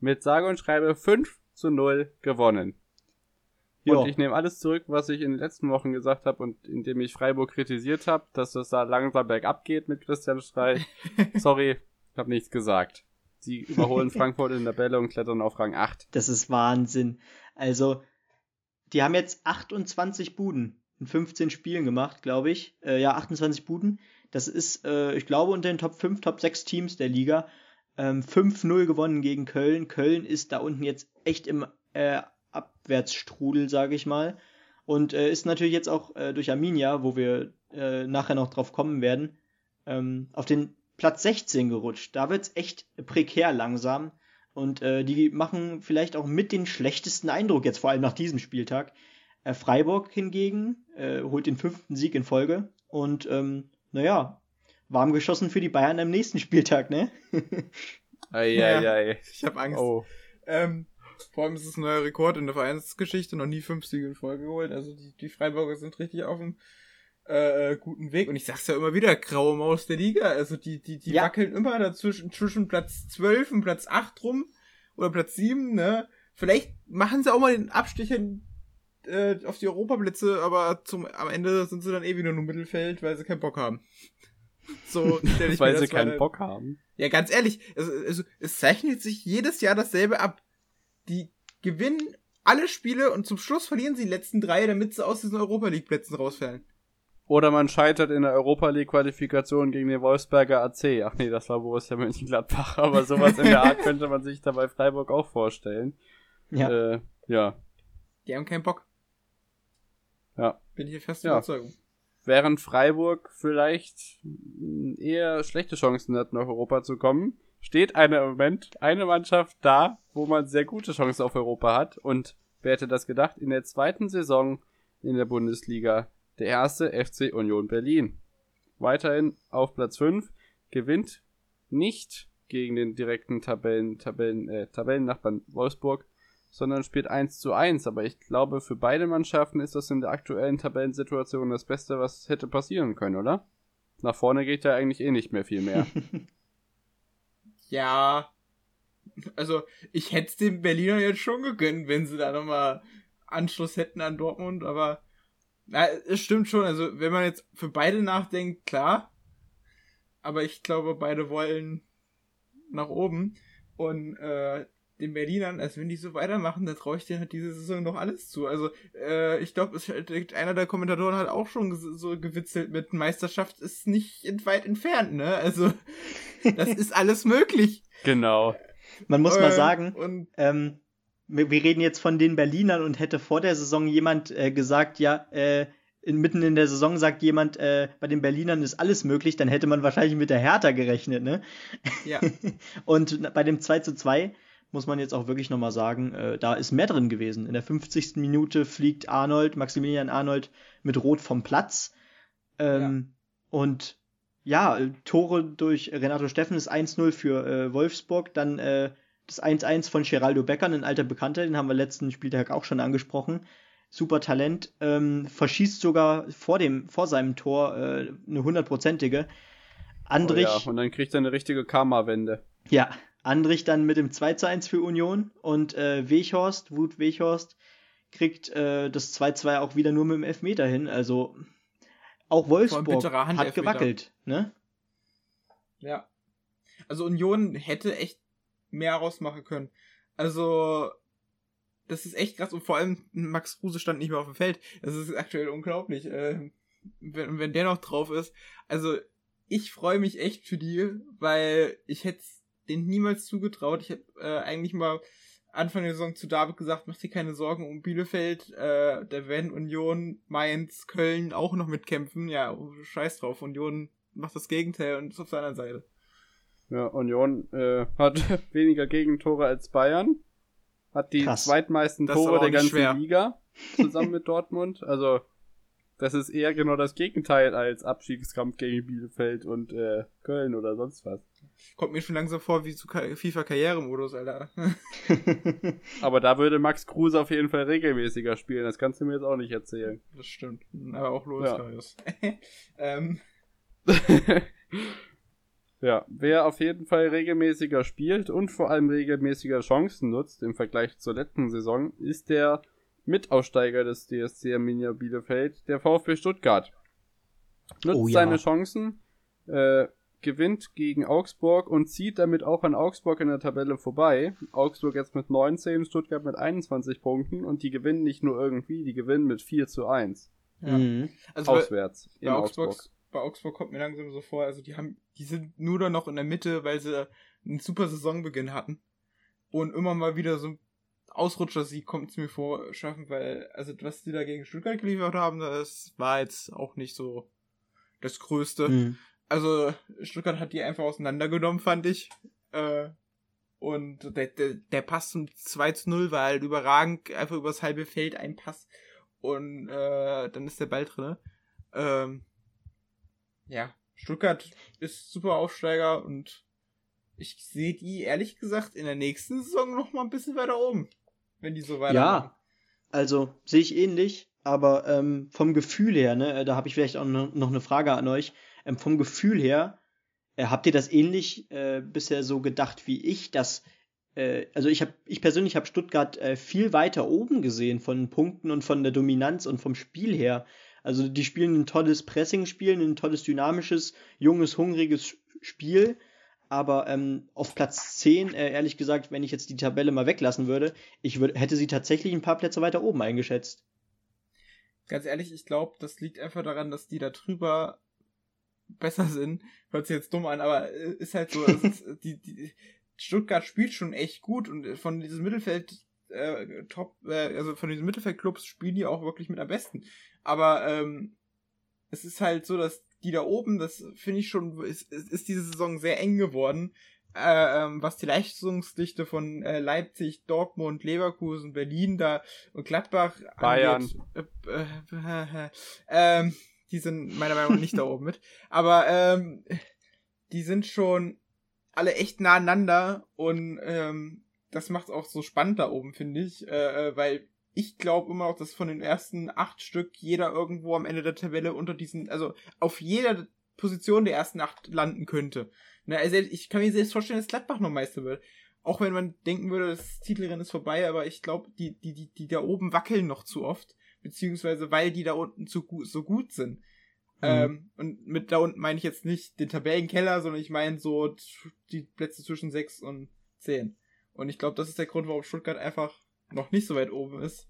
mit sage und schreibe 5 zu 0 gewonnen. Jo. Und ich nehme alles zurück, was ich in den letzten Wochen gesagt habe und indem ich Freiburg kritisiert habe, dass es da langsam bergab geht mit Christian Streich. Sorry, ich habe nichts gesagt. Sie überholen Frankfurt in der Bälle und klettern auf Rang 8. Das ist Wahnsinn. Also, die haben jetzt 28 Buden in 15 Spielen gemacht, glaube ich. Äh, ja, 28 Buden. Das ist, äh, ich glaube, unter den Top 5, Top 6 Teams der Liga. Ähm, 5-0 gewonnen gegen Köln. Köln ist da unten jetzt echt im äh, Abwärtsstrudel, sage ich mal. Und äh, ist natürlich jetzt auch äh, durch Arminia, wo wir äh, nachher noch drauf kommen werden, ähm, auf den Platz 16 gerutscht. Da wird's echt prekär langsam. Und äh, die machen vielleicht auch mit den schlechtesten Eindruck jetzt, vor allem nach diesem Spieltag. Äh, Freiburg hingegen äh, holt den fünften Sieg in Folge. Und ähm, naja, warm geschossen für die Bayern am nächsten Spieltag, ne? Eieiei. Ja, ei, ei. Ich habe Angst. Oh. Ähm, vor allem ist es ein neuer Rekord in der Vereinsgeschichte, noch nie fünf Siege in Folge geholt. Also die, die Freiburger sind richtig auf dem äh, äh, guten Weg. Und ich sag's ja immer wieder, graue Maus der Liga. Also die, die, die ja. wackeln immer dazwischen zwischen Platz 12 und Platz 8 rum. Oder Platz 7, ne? Vielleicht machen sie auch mal den Abstecher äh, auf die Europaplätze, aber zum, am Ende sind sie dann eh wieder nur im Mittelfeld, weil sie keinen Bock haben. So stelle ich Weil mir das sie keinen Bock haben. Ja, ganz ehrlich, es, es, es zeichnet sich jedes Jahr dasselbe ab. Die gewinnen alle Spiele und zum Schluss verlieren sie die letzten drei, damit sie aus diesen Europa League Plätzen rausfallen. Oder man scheitert in der Europa League Qualifikation gegen den Wolfsberger AC. Ach nee, das war Borussia Mönchengladbach, aber sowas in der Art könnte man sich da bei Freiburg auch vorstellen. Ja. Äh, ja. Die haben keinen Bock. Ja. Bin ich fest ja. Überzeugung. Während Freiburg vielleicht eher schlechte Chancen hat, nach Europa zu kommen, steht eine im Moment eine Mannschaft da, wo man sehr gute Chancen auf Europa hat. Und wer hätte das gedacht? In der zweiten Saison in der Bundesliga der erste FC Union Berlin. Weiterhin auf Platz 5, gewinnt nicht gegen den direkten Tabellen, Tabellen, äh, Tabellennachbarn Wolfsburg, sondern spielt 1 zu 1. Aber ich glaube, für beide Mannschaften ist das in der aktuellen Tabellensituation das Beste, was hätte passieren können, oder? Nach vorne geht ja eigentlich eh nicht mehr viel mehr. ja. Also, ich hätte es den Berliner jetzt schon gegönnt, wenn sie da nochmal Anschluss hätten an Dortmund, aber na, es stimmt schon. Also, wenn man jetzt für beide nachdenkt, klar. Aber ich glaube, beide wollen nach oben. Und äh, den Berlinern, also wenn die so weitermachen, da traue ich denen halt diese Saison noch alles zu. Also, äh, ich glaube, einer der Kommentatoren hat auch schon so gewitzelt mit Meisterschaft ist nicht weit entfernt, ne? Also, das ist alles möglich. Genau. Man muss äh, mal sagen, ähm, wir, wir, reden jetzt von den Berlinern und hätte vor der Saison jemand äh, gesagt, ja, äh, in, mitten in der Saison sagt jemand, äh, bei den Berlinern ist alles möglich, dann hätte man wahrscheinlich mit der Hertha gerechnet, ne? Ja. und bei dem 2 zu 2 muss man jetzt auch wirklich nochmal sagen, äh, da ist mehr drin gewesen. In der 50. Minute fliegt Arnold, Maximilian Arnold, mit Rot vom Platz. Ähm, ja. Und ja, Tore durch Renato Steffen ist 1-0 für äh, Wolfsburg, dann äh, das 1-1 von Geraldo Becker, ein alter Bekannter, den haben wir letzten Spieltag auch schon angesprochen. Super Talent, ähm, verschießt sogar vor, dem, vor seinem Tor äh, eine hundertprozentige. Andrich. Oh ja, und dann kriegt er eine richtige Karma-Wende. Ja, Andrich dann mit dem 2 zu 1 für Union und äh, Weghorst, Wut Weghorst, kriegt äh, das 2-2 auch wieder nur mit dem Elfmeter hin. Also auch Wolfsburg hat gewackelt, ne? Ja. Also Union hätte echt mehr rausmachen können. Also, das ist echt krass und vor allem Max Kruse stand nicht mehr auf dem Feld. Das ist aktuell unglaublich. Äh, wenn, wenn der noch drauf ist. Also, ich freue mich echt für die, weil ich hätte den niemals zugetraut. Ich habe äh, eigentlich mal Anfang der Saison zu David gesagt, mach dir keine Sorgen um Bielefeld, äh, da werden Union, Mainz, Köln auch noch mitkämpfen. Ja, scheiß drauf, Union macht das Gegenteil und ist auf seiner Seite. Ja, Union äh, hat weniger Gegentore als Bayern, hat die Krass. zweitmeisten Tore der ganzen schwer. Liga zusammen mit Dortmund. Also das ist eher genau das Gegenteil als Abstiegskampf gegen Bielefeld und äh, Köln oder sonst was. Kommt mir schon langsam vor wie zu FIFA-Karrieremodus, Alter. Aber da würde Max Kruse auf jeden Fall regelmäßiger spielen. Das kannst du mir jetzt auch nicht erzählen. Das stimmt. Aber auch Loris ja. Karius. ähm. Ja, wer auf jeden Fall regelmäßiger spielt und vor allem regelmäßiger Chancen nutzt im Vergleich zur letzten Saison, ist der Mitaussteiger des DSC Arminia Bielefeld, der VfB Stuttgart. Nutzt oh, ja. seine Chancen, äh, gewinnt gegen Augsburg und zieht damit auch an Augsburg in der Tabelle vorbei. Augsburg jetzt mit 19, Stuttgart mit 21 Punkten und die gewinnen nicht nur irgendwie, die gewinnen mit 4 zu 1. Ja. Mhm. Also Auswärts bei, in bei Augsburg. Augsburg. Bei Augsburg kommt mir langsam so vor, also die haben, die sind nur da noch in der Mitte, weil sie einen super Saisonbeginn hatten. Und immer mal wieder so ein Ausrutscher-Sieg kommt es mir vor, schaffen, weil, also was die da gegen Stuttgart geliefert haben, das war jetzt auch nicht so das Größte. Mhm. Also, Stuttgart hat die einfach auseinandergenommen, fand ich. Äh, und der, der, der Pass zum 2 zu 0 war halt überragend, einfach übers halbe Feld ein Pass. Und äh, dann ist der Ball drin. Ähm, ja, Stuttgart ist super Aufsteiger und ich sehe die ehrlich gesagt in der nächsten Saison noch mal ein bisschen weiter oben, wenn die so weitermachen. Ja, also sehe ich ähnlich, aber ähm, vom Gefühl her, ne, äh, da habe ich vielleicht auch noch eine Frage an euch. Ähm, vom Gefühl her, äh, habt ihr das ähnlich äh, bisher so gedacht wie ich, dass äh, also ich habe ich persönlich habe Stuttgart äh, viel weiter oben gesehen von Punkten und von der Dominanz und vom Spiel her. Also die spielen ein tolles Pressing-Spiel, ein tolles dynamisches, junges, hungriges Spiel. Aber ähm, auf Platz 10, äh, ehrlich gesagt, wenn ich jetzt die Tabelle mal weglassen würde, ich würd, hätte sie tatsächlich ein paar Plätze weiter oben eingeschätzt. Ganz ehrlich, ich glaube, das liegt einfach daran, dass die da drüber besser sind. Hört sich jetzt dumm an, aber äh, ist halt so, ist, die, die, Stuttgart spielt schon echt gut und von diesem Mittelfeld äh, Top, äh, also von diesen Mittelfeldclubs spielen die auch wirklich mit am besten. Aber ähm, es ist halt so, dass die da oben, das finde ich schon, ist, ist diese Saison sehr eng geworden. Äh, ähm, was die Leistungsdichte von äh, Leipzig, Dortmund, Leverkusen, Berlin da und Gladbach Bayern. Angeht, äh, äh, ähm, die sind meiner Meinung nach nicht da oben mit. Aber ähm, die sind schon alle echt nah aneinander und ähm, das macht es auch so spannend da oben, finde ich, äh, äh weil ich glaube immer noch, dass von den ersten acht Stück jeder irgendwo am Ende der Tabelle unter diesen, also auf jeder Position der ersten acht landen könnte. Na, also ich kann mir selbst vorstellen, dass Gladbach noch Meister wird. Auch wenn man denken würde, das Titelrennen ist vorbei, aber ich glaube, die, die, die, die da oben wackeln noch zu oft, beziehungsweise weil die da unten zu gut, so gut sind. Mhm. Ähm, und mit da unten meine ich jetzt nicht den Tabellenkeller, sondern ich meine so die Plätze zwischen sechs und zehn. Und ich glaube, das ist der Grund, warum Stuttgart einfach noch nicht so weit oben ist.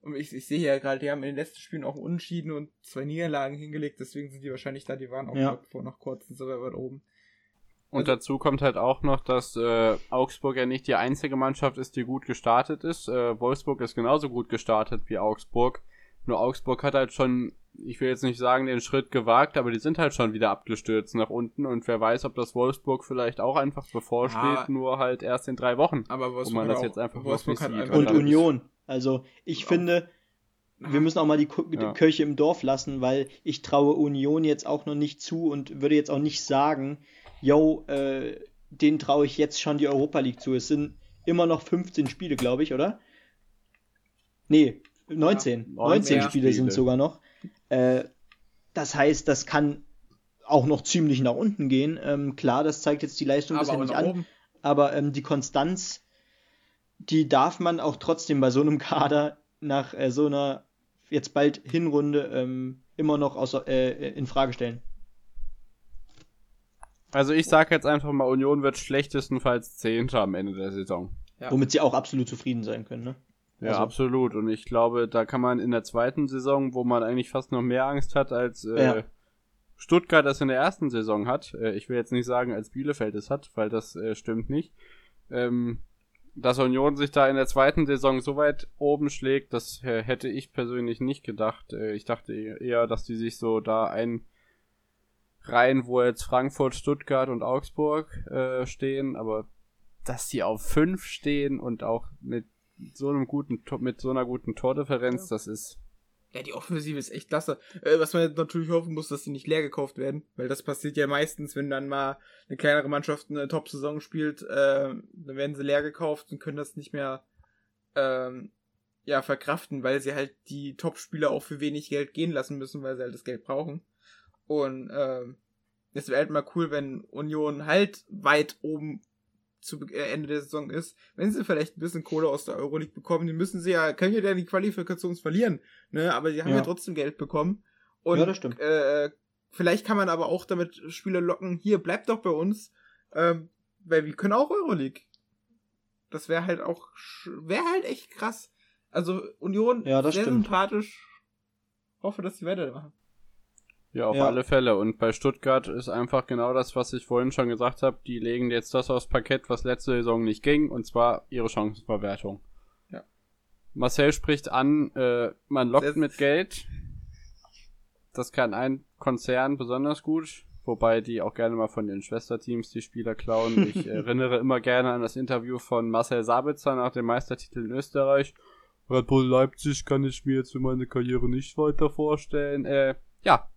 Und ich, ich sehe ja gerade, die haben in den letzten Spielen auch Unentschieden und zwei Niederlagen hingelegt, deswegen sind die wahrscheinlich da, die waren auch ja. vor noch kurz so weit oben. Und also, dazu kommt halt auch noch, dass äh, Augsburg ja nicht die einzige Mannschaft ist, die gut gestartet ist. Äh, Wolfsburg ist genauso gut gestartet wie Augsburg. Nur Augsburg hat halt schon, ich will jetzt nicht sagen, den Schritt gewagt, aber die sind halt schon wieder abgestürzt nach unten und wer weiß, ob das Wolfsburg vielleicht auch einfach bevorsteht, ah, nur halt erst in drei Wochen. Aber Wolfsburg wo man das jetzt einfach Wolfsburg hat einfach Und Union. Also ich ja. finde, wir müssen auch mal die, die ja. Kirche im Dorf lassen, weil ich traue Union jetzt auch noch nicht zu und würde jetzt auch nicht sagen, yo, äh, denen traue ich jetzt schon die Europa League zu. Es sind immer noch 15 Spiele, glaube ich, oder? Nee, 19. Ja, 19 Spiele, Spiele sind sogar noch. Äh, das heißt, das kann auch noch ziemlich nach unten gehen. Ähm, klar, das zeigt jetzt die Leistung bisher nicht an. Oben. Aber ähm, die Konstanz, die darf man auch trotzdem bei so einem Kader nach äh, so einer jetzt bald Hinrunde ähm, immer noch außer, äh, in Frage stellen. Also ich sage jetzt einfach mal, Union wird schlechtestenfalls Zehnter am Ende der Saison. Ja. Womit sie auch absolut zufrieden sein können, ne? Ja, also. absolut. Und ich glaube, da kann man in der zweiten Saison, wo man eigentlich fast noch mehr Angst hat, als äh, ja. Stuttgart das in der ersten Saison hat, äh, ich will jetzt nicht sagen, als Bielefeld es hat, weil das äh, stimmt nicht, ähm, dass Union sich da in der zweiten Saison so weit oben schlägt, das äh, hätte ich persönlich nicht gedacht. Äh, ich dachte eher, dass die sich so da ein rein, wo jetzt Frankfurt, Stuttgart und Augsburg äh, stehen, aber dass die auf fünf stehen und auch mit so einem guten mit so einer guten Tordifferenz, ja. das ist ja, die Offensive ist echt klasse. Äh, was man natürlich hoffen muss, dass sie nicht leer gekauft werden, weil das passiert ja meistens, wenn dann mal eine kleinere Mannschaft eine Top-Saison spielt, äh, dann werden sie leer gekauft und können das nicht mehr ähm, ja verkraften, weil sie halt die Top-Spieler auch für wenig Geld gehen lassen müssen, weil sie halt das Geld brauchen. Und äh, es wäre halt mal cool, wenn Union halt weit oben zu äh, Ende der Saison ist, wenn sie vielleicht ein bisschen Kohle aus der Euroleague bekommen, die müssen sie ja, können ja dann die Qualifikations verlieren, ne, aber die haben ja, ja trotzdem Geld bekommen. Und, ja, das stimmt. Äh, vielleicht kann man aber auch damit Spieler locken, hier, bleibt doch bei uns, ähm, weil wir können auch Euroleague. Das wäre halt auch, wäre halt echt krass. Also Union, ja, sehr stimmt. sympathisch. Hoffe, dass sie weitermachen. Ja, auf ja. alle Fälle. Und bei Stuttgart ist einfach genau das, was ich vorhin schon gesagt habe. Die legen jetzt das aufs Parkett, was letzte Saison nicht ging, und zwar ihre Chancenverwertung. Ja. Marcel spricht an, äh, man lockt mit Geld. Das kann ein Konzern besonders gut. wobei die auch gerne mal von den Schwesterteams die Spieler klauen. Ich erinnere immer gerne an das Interview von Marcel Sabitzer nach dem Meistertitel in Österreich. Red Bull Leipzig kann ich mir jetzt für meine Karriere nicht weiter vorstellen. Äh, ja.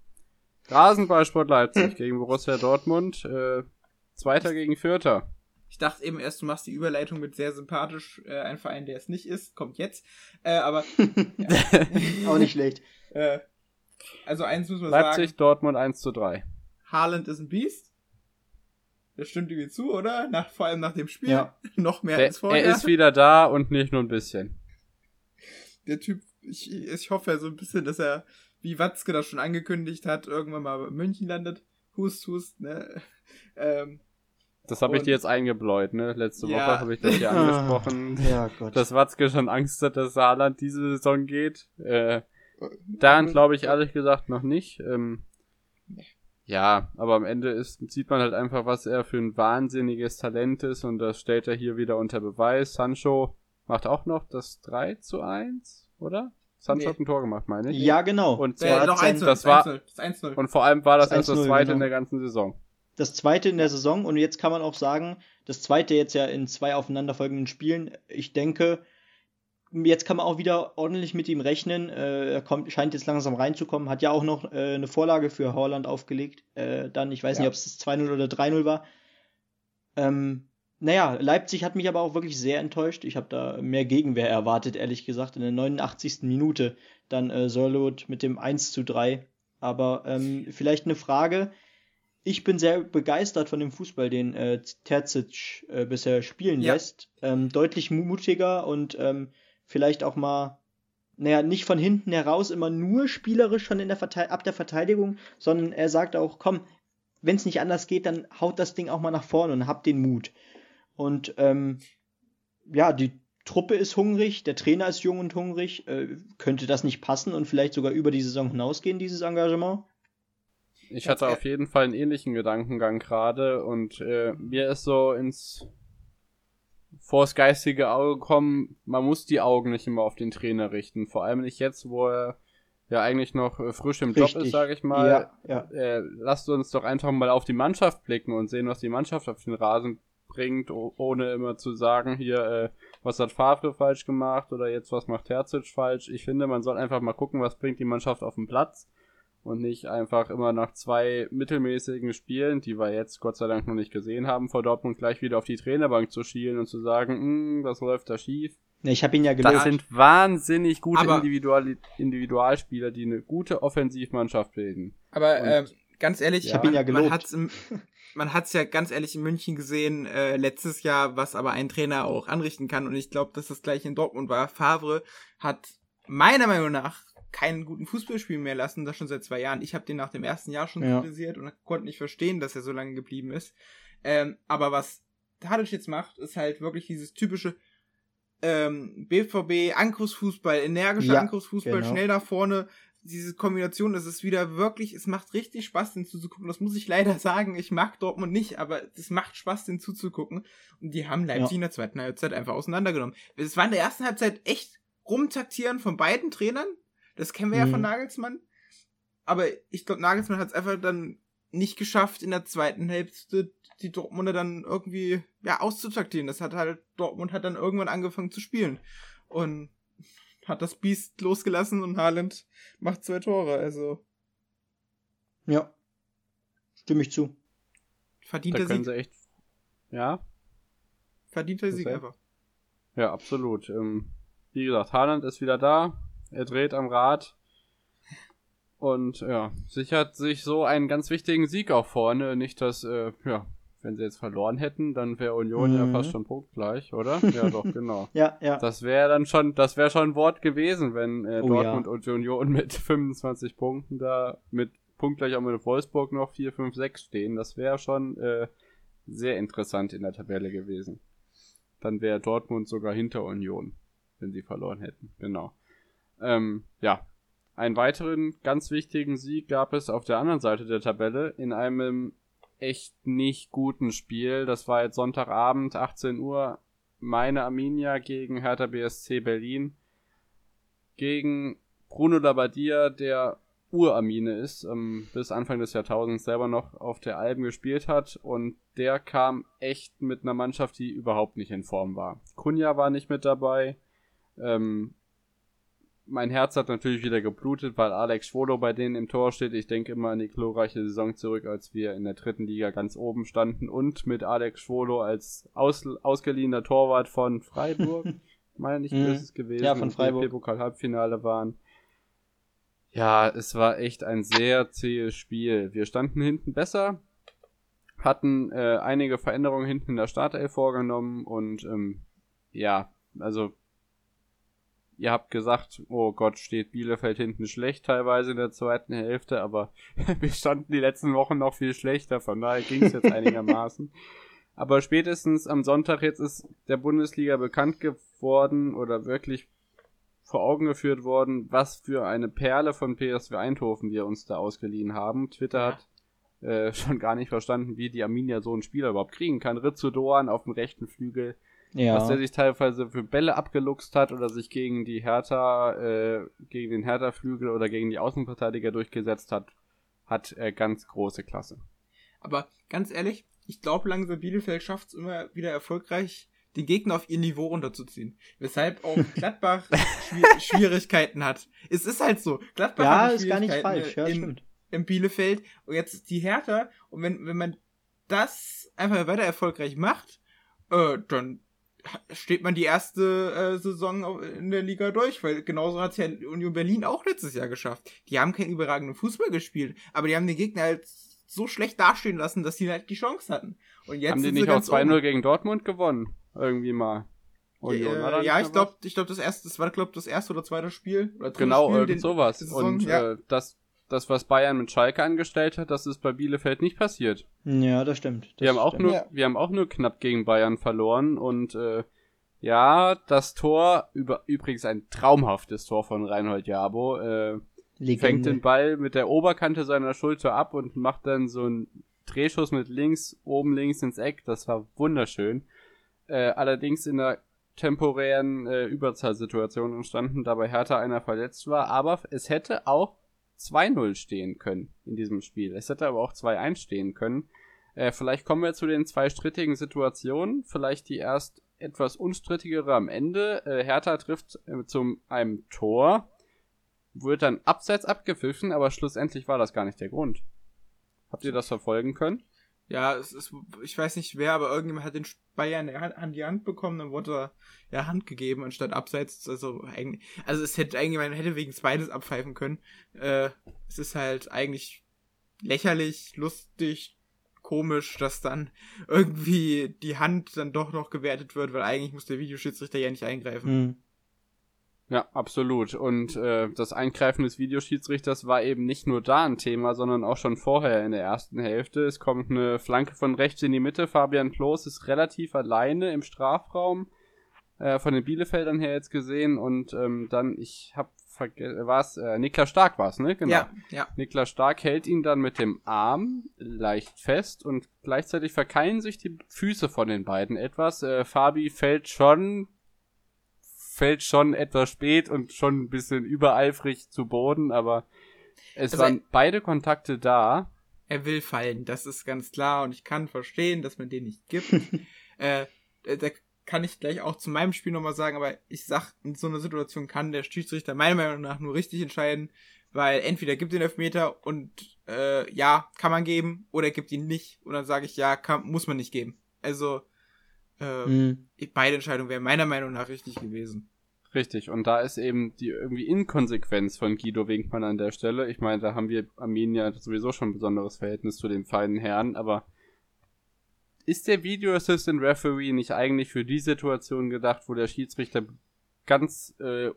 Rasenballsport Leipzig gegen Borussia Dortmund. Äh, Zweiter gegen Vierter. Ich dachte eben erst, du machst die Überleitung mit sehr sympathisch, äh, ein Verein, der es nicht ist, kommt jetzt. Äh, aber. Auch nicht schlecht. Äh, also eins muss man Leipzig, sagen. Leipzig, Dortmund 1 zu 3. Haaland ist ein Biest. Das stimmt irgendwie zu, oder? Nach, vor allem nach dem Spiel. Ja. Noch mehr Der, als vorher. er ist wieder da und nicht nur ein bisschen. Der Typ, ich, ich hoffe ja so ein bisschen, dass er, wie Watzke das schon angekündigt hat, irgendwann mal in München landet. Hust, hust, ne? Ähm, Das habe ich dir jetzt eingebläut, ne? Letzte Ja. Woche habe ich das hier angesprochen. Ja, Gott. dass Watzke schon Angst hat, dass Saarland diese Saison geht. Äh, daran glaube ich ehrlich gesagt noch nicht. Ähm, ja, aber am Ende ist, sieht man halt einfach, was er für ein wahnsinniges Talent ist und das stellt er hier wieder unter Beweis. Sancho macht auch noch das 3 zu 1, oder? Sancho Nee. hat ein Tor gemacht, meine ich. ja, genau. Und äh, zwar noch sein- 1 das war- das 1-0. Und vor allem war das Das erst das 1-0, zweite genau. in der ganzen Saison. das zweite in der Saison und jetzt kann man auch sagen, das zweite jetzt ja in zwei aufeinanderfolgenden Spielen. Ich denke, jetzt kann man auch wieder ordentlich mit ihm rechnen. Äh, er kommt, scheint jetzt langsam reinzukommen, hat ja auch noch äh, eine Vorlage für Holland aufgelegt. Äh, dann, ich weiß Ja. nicht, ob es das 2-0 oder 3-0 war. Ähm, naja, Leipzig hat mich aber auch wirklich sehr enttäuscht. Ich habe da mehr Gegenwehr erwartet, ehrlich gesagt. In der 89. Minute dann äh, Sörlot mit dem 1 zu 3. Aber ähm, vielleicht eine Frage. Ich bin sehr begeistert von dem Fußball, den äh, Terzic äh, bisher spielen Ja. lässt. Ähm, deutlich mutiger und ähm, vielleicht auch mal, naja, nicht von hinten heraus immer nur spielerisch schon in der Verte ab der Verteidigung, sondern er sagt auch, komm, wenn es nicht anders geht, dann haut das Ding auch mal nach vorne und habt den Mut. Und ähm, ja, die Truppe ist hungrig, der Trainer ist jung und hungrig. Äh, könnte das nicht passen und vielleicht sogar über die Saison hinausgehen, dieses Engagement? Ich hatte auf jeden Fall einen ähnlichen Gedankengang gerade und äh, mir ist so ins vors geistige Auge gekommen, man muss die Augen nicht immer auf den Trainer richten. Vor allem nicht jetzt, wo er ja eigentlich noch äh, frisch im Job ist, sage ich mal. Ja, ja. Äh, lasst uns doch einfach mal auf die Mannschaft blicken und sehen, was die Mannschaft auf den Rasen bringt, ohne immer zu sagen, hier, äh, was hat Favre falsch gemacht oder jetzt was macht Terzic falsch. Ich finde, man soll einfach mal gucken, was bringt die Mannschaft auf den Platz und nicht einfach immer nach zwei mittelmäßigen Spielen, die wir jetzt Gott sei Dank noch nicht gesehen haben, vor Dortmund gleich wieder auf die Trainerbank zu schielen und zu sagen, "Hm, was läuft da schief. Ne, ich habe ihn ja Das gelobt. sind wahnsinnig gute Individual Individualspieler, die eine gute Offensivmannschaft bilden. Aber Und- ähm, ganz ehrlich, Ich hab ihn ja man gelobt. hat's im, man hat's ja ganz ehrlich in München gesehen äh, letztes Jahr, was aber ein Trainer auch anrichten kann. Und ich glaube, dass das gleich in Dortmund war. Favre hat meiner Meinung nach keinen guten Fußballspiel mehr lassen, das schon seit zwei Jahren. Ich habe den nach dem ersten Jahr schon Ja. kritisiert und konnte nicht verstehen, dass er so lange geblieben ist. Ähm, aber was Tadic jetzt macht, ist halt wirklich dieses typische ähm, BVB Angriffsfußball, energischer Ja, Angriffsfußball, genau. schnell nach vorne. Diese Kombination, das ist wieder wirklich, es macht richtig Spaß, den zuzugucken. Das muss ich leider sagen. Ich mag Dortmund nicht, aber es macht Spaß, den zuzugucken. Und die haben Leipzig Ja. in der zweiten Halbzeit einfach auseinandergenommen. Es war in der ersten Halbzeit echt rumtaktieren von beiden Trainern. Das kennen wir ja Mhm. von Nagelsmann. Aber ich glaube, Nagelsmann hat es einfach dann nicht geschafft, in der zweiten Hälfte die Dortmunder dann irgendwie ja auszutaktieren. Das hat halt, Dortmund hat dann irgendwann angefangen zu spielen. Und hat das Biest losgelassen und Haaland macht zwei Tore. Also Ja. Stimme ich zu. Da verdienter können Sieg. sie echt. Ja, Verdienter Sieg einfach. ja, absolut. Ähm, wie gesagt, Haaland ist wieder da. Er dreht am Rad. Und ja, sichert sich so einen ganz wichtigen Sieg auch vorne. Nicht, dass, äh, ja, wenn sie jetzt verloren hätten, dann wäre Union ja Mhm. fast schon punktgleich, oder? Ja, doch, genau. Ja, ja. Das wäre dann schon, das wäre schon ein Wort gewesen, wenn äh, Oh, Dortmund und Union mit 25 Punkten da mit punktgleich auch mit Wolfsburg noch 4, 5, 6 stehen. Das wäre schon äh, sehr interessant in der Tabelle gewesen. Dann wäre Dortmund sogar hinter Union, wenn sie verloren hätten. Genau. Ähm, ja. Einen weiteren ganz wichtigen Sieg gab es auf der anderen Seite der Tabelle in einem echt nicht guten Spiel. Das war jetzt Sonntagabend, 18 Uhr. Meine Arminia gegen Hertha BSC Berlin. Gegen Bruno Labbadia, der Uramine ist, ähm, bis Anfang des Jahrtausends selber noch auf der Alben gespielt hat und der kam echt mit einer Mannschaft, die überhaupt nicht in Form war. Kunja war nicht mit dabei. Ähm, mein Herz hat natürlich wieder geblutet, weil Alex Schwolo bei denen im Tor steht. Ich denke immer an die glorreiche Saison zurück, als wir in der dritten Liga ganz oben standen und mit Alex Schwolo als aus, ausgeliehener Torwart von Freiburg, meine ich, ist es gewesen, ja, von Freiburg. Pokal Halbfinale waren. Ja, es war echt ein sehr zähes Spiel. Wir standen hinten besser, hatten äh, einige Veränderungen hinten in der Startelf vorgenommen und ähm, ja, also ihr habt gesagt, oh Gott, steht Bielefeld hinten schlecht teilweise in der zweiten Hälfte, aber wir standen die letzten Wochen noch viel schlechter, von daher ging es jetzt einigermaßen. Aber spätestens am Sonntag jetzt ist der Bundesliga bekannt geworden oder wirklich vor Augen geführt worden, was für eine Perle von PSV Eindhoven wir uns da ausgeliehen haben. Twitter ja. hat äh, schon gar nicht verstanden, wie die Arminia so einen Spieler überhaupt kriegen kann. Rizzo Doan auf dem rechten Flügel, ja. was der sich teilweise für Bälle abgeluchst hat oder sich gegen die Hertha, äh, gegen den Hertha-Flügel oder gegen die Außenverteidiger durchgesetzt hat, hat äh, ganz große Klasse. Aber ganz ehrlich, ich glaube langsam Bielefeld schafft es immer wieder erfolgreich, den Gegner auf ihr Niveau runterzuziehen. Weshalb auch Gladbach Schwierigkeiten hat. Es ist halt so. Gladbach ja, hat ist gar nicht falsch. Ja, in, stimmt. Im Bielefeld und jetzt die Hertha. Und wenn, wenn man das einfach weiter erfolgreich macht, äh, dann steht man die erste äh, Saison in der Liga durch, weil genauso hat es ja Union Berlin auch letztes Jahr geschafft. Die haben keinen überragenden Fußball gespielt, aber die haben den Gegner halt so schlecht dastehen lassen, dass die halt die Chance hatten. Und jetzt haben die nicht auch 2-0 gegen Dortmund gewonnen? irgendwie mal. Union, äh, ja, ich glaube, ich glaube, das erste, das war, glaube das erste oder zweite Spiel. Oder genau, Spiel, irgend sowas. Und ja. äh, das, das, was Bayern mit Schalke angestellt hat, das ist bei Bielefeld nicht passiert. Ja, das stimmt. Das wir haben auch stimmt. nur, ja. wir haben auch nur knapp gegen Bayern verloren und äh, ja, das Tor über übrigens ein traumhaftes Tor von Reinhold Jabo. Äh, fängt den Ball mit der Oberkante seiner Schulter ab und macht dann so einen Drehschuss mit links, oben links ins Eck. Das war wunderschön äh, allerdings in der temporären äh, Überzahlsituation entstanden, da bei Hertha einer verletzt war, aber es hätte auch 2-0 stehen können in diesem Spiel. Es hätte aber auch 2-1 stehen können. Äh, vielleicht kommen wir zu den zwei strittigen Situationen, vielleicht die erst etwas unstrittigere am Ende. Äh, Hertha trifft äh, zum einem Tor, wird dann abseits abgepfiffen, aber schlussendlich war das gar nicht der Grund. Habt ihr das verfolgen können? Ja, es ist, ich weiß nicht wer, aber irgendjemand hat den Bayern an die Hand bekommen, dann wurde er ja Hand gegeben anstatt abseits. Also eigentlich, also es hätte eigentlich, man hätte wegen beides abpfeifen können. Äh, es ist halt eigentlich lächerlich, lustig, komisch, dass dann irgendwie die Hand dann doch noch gewertet wird, weil eigentlich muss der Videoschiedsrichter ja nicht eingreifen. Mhm. Ja, absolut. Und äh, das Eingreifen des Videoschiedsrichters war eben nicht nur da ein Thema, sondern auch schon vorher in der ersten Hälfte. Es kommt eine Flanke von rechts in die Mitte. Fabian Klos ist relativ alleine im Strafraum äh, von den Bielefeldern her jetzt gesehen. Und ähm, dann, ich hab vergessen, war es, äh, Niklas Stark war es, ne? Genau. Ja, ja. Niklas Stark hält ihn dann mit dem Arm leicht fest und gleichzeitig verkeilen sich die Füße von den beiden etwas. Äh, Fabi fällt schon fällt schon etwas spät und schon ein bisschen übereifrig zu Boden, aber es also waren beide Kontakte da. Er will fallen, das ist ganz klar und ich kann verstehen, dass man den nicht gibt. äh, da kann ich gleich auch zu meinem Spiel nochmal sagen, aber ich sag, in so einer Situation kann der Schiedsrichter meiner Meinung nach nur richtig entscheiden, weil entweder gibt den Elfmeter und äh, ja, kann man geben, oder gibt ihn nicht und dann sage ich ja, kann, muss man nicht geben. Also äh, mhm. Beide Entscheidungen wären meiner Meinung nach richtig gewesen. Richtig, und da ist eben die irgendwie Inkonsequenz von Guido Winkmann an der Stelle. Ich meine, da haben wir Arminia sowieso schon ein besonderes Verhältnis zu dem feinen Herrn, aber ist der Video Assistant Referee nicht eigentlich für die Situation gedacht, wo der Schiedsrichter ganz äh,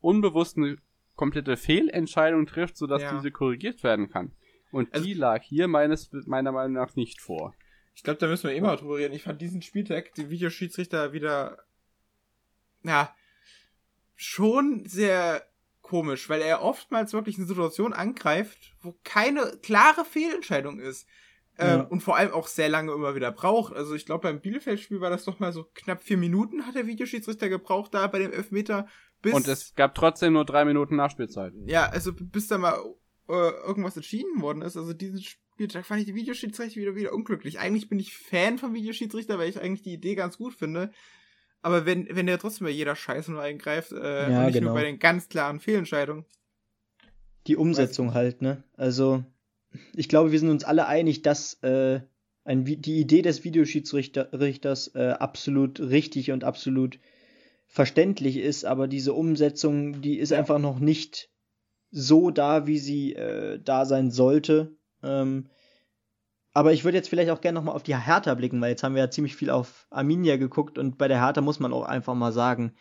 unbewusst eine komplette Fehlentscheidung trifft, sodass ja. diese korrigiert werden kann? Und also, die lag hier meines, meiner Meinung nach nicht vor. Ich glaube, da müssen wir immer drüber reden. Ich fand diesen Spieltag, die Videoschiedsrichter wieder, ja, schon sehr komisch, weil er oftmals wirklich eine Situation angreift, wo keine klare Fehlentscheidung ist. Ähm, Und vor allem auch sehr lange immer wieder braucht. Also ich glaube, beim Bielefeld-Spiel war das doch mal so knapp vier Minuten hat der Videoschiedsrichter gebraucht da bei dem Elfmeter. Bis, Und es gab trotzdem nur drei Minuten Nachspielzeit. Ja, also bis da mal äh, irgendwas entschieden worden ist. Also diesen Spieltag fand ich die Videoschiedsrichter wieder, wieder unglücklich. Eigentlich bin ich Fan vom Videoschiedsrichter, weil ich eigentlich die Idee ganz gut finde. Aber wenn, wenn der trotzdem bei jeder Scheiße nur eingreift, äh, ja, nicht genau. nur bei den ganz klaren Fehlentscheidungen. Die Umsetzung halt, ne? Also, ich glaube, wir sind uns alle einig, dass äh, ein, die Idee des Videoschiedsrichters äh, absolut richtig und absolut verständlich ist, aber diese Umsetzung, die ist einfach noch nicht so da, wie sie äh, da sein sollte. Ähm, aber ich würde jetzt vielleicht auch gerne nochmal auf die Hertha blicken, weil jetzt haben wir ja ziemlich viel auf Arminia geguckt und bei der Hertha muss man auch einfach mal sagen,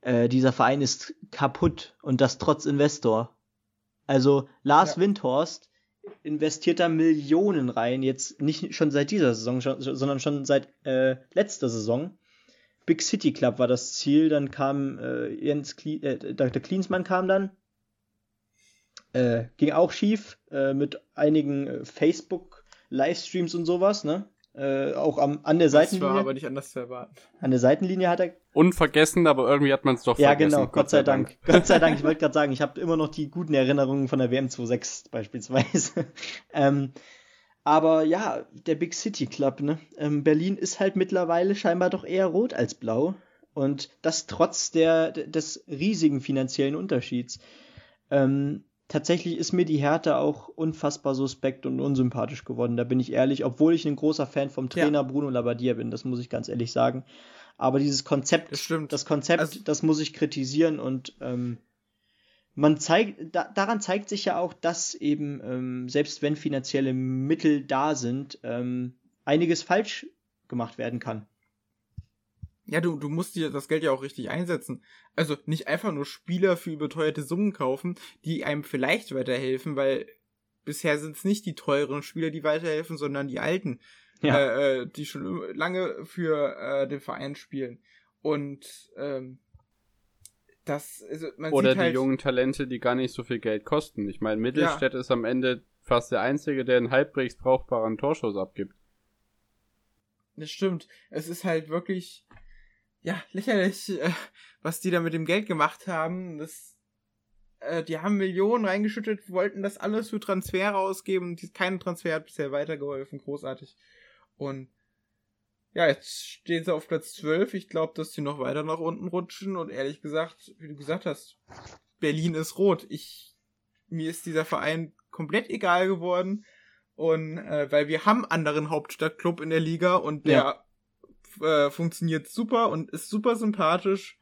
äh, dieser Verein ist kaputt und das trotz Investor. Also Lars ja. Windhorst investiert da Millionen rein, jetzt nicht schon seit dieser Saison, schon, sondern schon seit äh, letzter Saison. Big City Club war das Ziel, dann kam äh, Jens Kli äh, Dr. Klinsmann kam dann, äh, ging auch schief äh, mit einigen äh, Facebook-Livestreams und sowas, ne? Äh, auch am, an der Seitenlinie. Das war aber nicht anders zu erwarten. An der Seitenlinie hat er. Unvergessen, aber irgendwie hat man es doch ja, vergessen. Ja, genau, Gott, sei Dank. Dank. Gott sei Dank, ich wollte gerade sagen, ich habe immer noch die guten Erinnerungen von der WM 26 beispielsweise. ähm, aber ja, der Big City Club, ne? Ähm, Berlin ist halt mittlerweile scheinbar doch eher rot als blau. Und das trotz der, des riesigen finanziellen Unterschieds. Ähm, tatsächlich ist mir die Härte auch unfassbar suspekt und unsympathisch geworden, da bin ich ehrlich, obwohl ich ein großer Fan vom Trainer ja. Bruno Labbadia bin, das muss ich ganz ehrlich sagen. Aber dieses Konzept, das, das Konzept, also, das muss ich kritisieren und ähm, man zeigt, da, daran zeigt sich ja auch, dass eben, ähm, selbst wenn finanzielle Mittel da sind, ähm, einiges falsch gemacht werden kann. Ja, du, du musst dir das Geld ja auch richtig einsetzen. Also nicht einfach nur Spieler für überteuerte Summen kaufen, die einem vielleicht weiterhelfen, weil bisher sind es nicht die teuren Spieler, die weiterhelfen, sondern die alten, ja. äh, äh die schon lange für äh, den Verein spielen. Und ähm, das, also man Oder die halt, jungen Talente, die gar nicht so viel Geld kosten. Ich meine, Mittelstädt ja. ist am Ende fast der Einzige, der einen halbwegs brauchbaren Torschuss abgibt. Das stimmt. Es ist halt wirklich ja, lächerlich, äh, was die da mit dem Geld gemacht haben. Das, äh, die haben Millionen reingeschüttet, wollten das alles für Transfer ausgeben und kein Transfer hat bisher weitergeholfen. Großartig. Und ja, jetzt stehen sie auf Platz 12. Ich glaube, dass sie noch weiter nach unten rutschen. Und ehrlich gesagt, wie du gesagt hast, Berlin ist rot. Ich, mir ist dieser Verein komplett egal geworden. Und äh, weil wir haben anderen Hauptstadtclub in der Liga und der ja äh, funktioniert super und ist super sympathisch.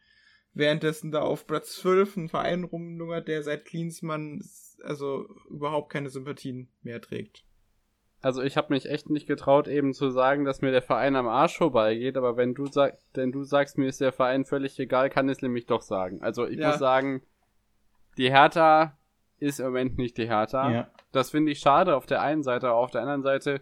Währenddessen da auf Platz 12 ein Verein rumlungert, der seit Klinsmann also überhaupt keine Sympathien mehr trägt. Also ich habe mich echt nicht getraut, eben zu sagen, dass mir der Verein am Arsch vorbeigeht, aber wenn du sagst, denn du sagst, mir ist der Verein völlig egal, kann ich es nämlich doch sagen. Also ich ja. muss sagen, die Hertha ist im Moment nicht die Hertha. Ja. Das finde ich schade auf der einen Seite, aber auf der anderen Seite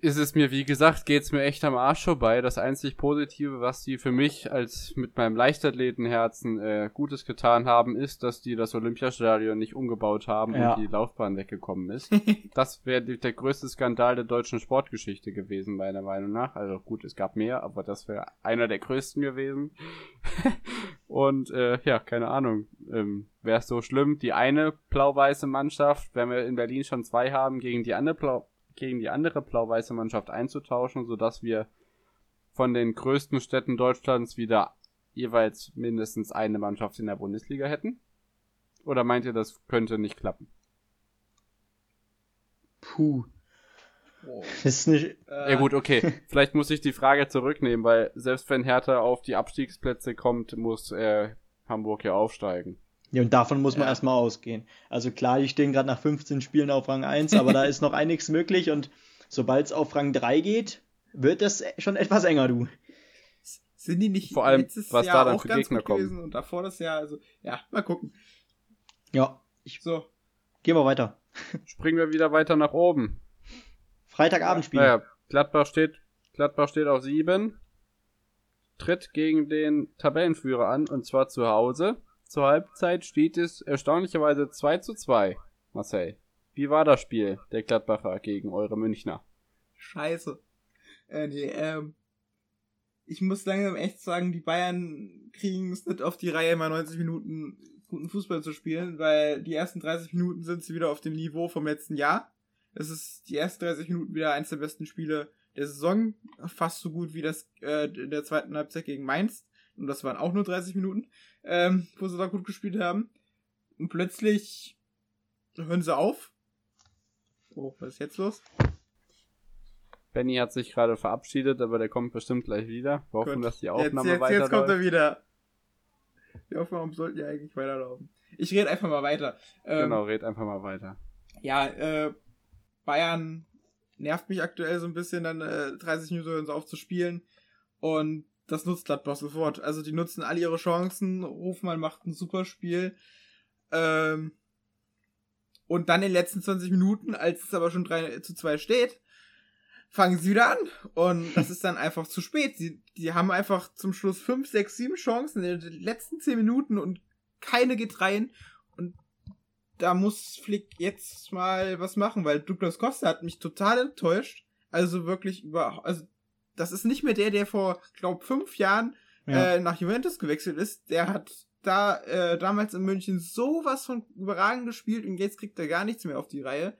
ist es mir, wie gesagt, geht's mir echt am Arsch vorbei. Das einzig Positive, was die für mich als mit meinem Leichtathletenherzen äh, Gutes getan haben, ist, dass die das Olympiastadion nicht umgebaut haben ja. und die Laufbahn weggekommen ist. das wäre der größte Skandal der deutschen Sportgeschichte gewesen, meiner Meinung nach. Also gut, es gab mehr, aber das wäre einer der größten gewesen. und äh, ja, keine Ahnung. Ähm, wäre es so schlimm, die eine blau-weiße Mannschaft, wenn wir in Berlin schon zwei haben, gegen die andere blau gegen die andere blau-weiße Mannschaft einzutauschen, sodass wir von den größten Städten Deutschlands wieder jeweils mindestens eine Mannschaft in der Bundesliga hätten? Oder meint ihr, das könnte nicht klappen? Puh. Oh. Das ist nicht. Äh. Ja gut, okay. Vielleicht muss ich die Frage zurücknehmen, weil selbst wenn Hertha auf die Abstiegsplätze kommt, muss äh, Hamburg ja aufsteigen. Ja, und davon muss man ja. erstmal ausgehen. Also klar, die stehen gerade nach 15 Spielen auf Rang 1, aber da ist noch einiges möglich und sobald es auf Rang 3 geht, wird das schon etwas enger, du. Sind die nicht Vor allem, was Jahr da dann für Gegner kommen. Und davor das Jahr, also, ja, mal gucken. Ja, ich, so. Gehen wir weiter. Springen wir wieder weiter nach oben. Freitagabendspiel. Naja, Gladbach steht, Gladbach steht auf 7, tritt gegen den Tabellenführer an, und zwar zu Hause. Zur Halbzeit steht es erstaunlicherweise 2 zu 2, Marcel. wie war das Spiel der Gladbacher gegen eure Münchner? Scheiße. Äh, nee, ähm, ich muss langsam echt sagen, die Bayern kriegen es nicht auf die Reihe, mal 90 Minuten guten Fußball zu spielen, weil die ersten 30 Minuten sind sie wieder auf dem Niveau vom letzten Jahr. Es ist die ersten 30 Minuten wieder eins der besten Spiele der Saison, fast so gut wie das äh, in der zweiten Halbzeit gegen Mainz. Und das waren auch nur 30 Minuten, ähm, wo sie da gut gespielt haben. Und plötzlich hören sie auf. Oh, was ist jetzt los? Benny hat sich gerade verabschiedet, aber der kommt bestimmt gleich wieder. Wir hoffen, Gut. dass die Aufnahme jetzt, jetzt, weiterläuft. jetzt kommt er wieder. Die Aufnahmen sollten ja eigentlich weiterlaufen. Ich rede einfach mal weiter. Ähm, Genau, red einfach mal weiter. Ja, äh, Bayern nervt mich aktuell so ein bisschen, dann äh, 30 Minuten hören sie auf zu spielen. Und das nutzt Gladbach sofort. Also die nutzen alle ihre Chancen. Hofmann macht ein super Spiel. Ähm, und dann in den letzten 20 Minuten, als es aber schon 3 zu 2 steht, fangen sie wieder an. Und das ist dann einfach zu spät. Sie, die haben einfach zum Schluss 5, 6, 7 Chancen in den letzten 10 Minuten und keine geht rein. Und da muss Flick jetzt mal was machen, weil Douglas Costa hat mich total enttäuscht. Also wirklich über, also das ist nicht mehr der, der vor, glaub, fünf Jahren Ja. äh, nach Juventus gewechselt ist. Der hat da äh, damals in München sowas von überragend gespielt und jetzt kriegt er gar nichts mehr auf die Reihe.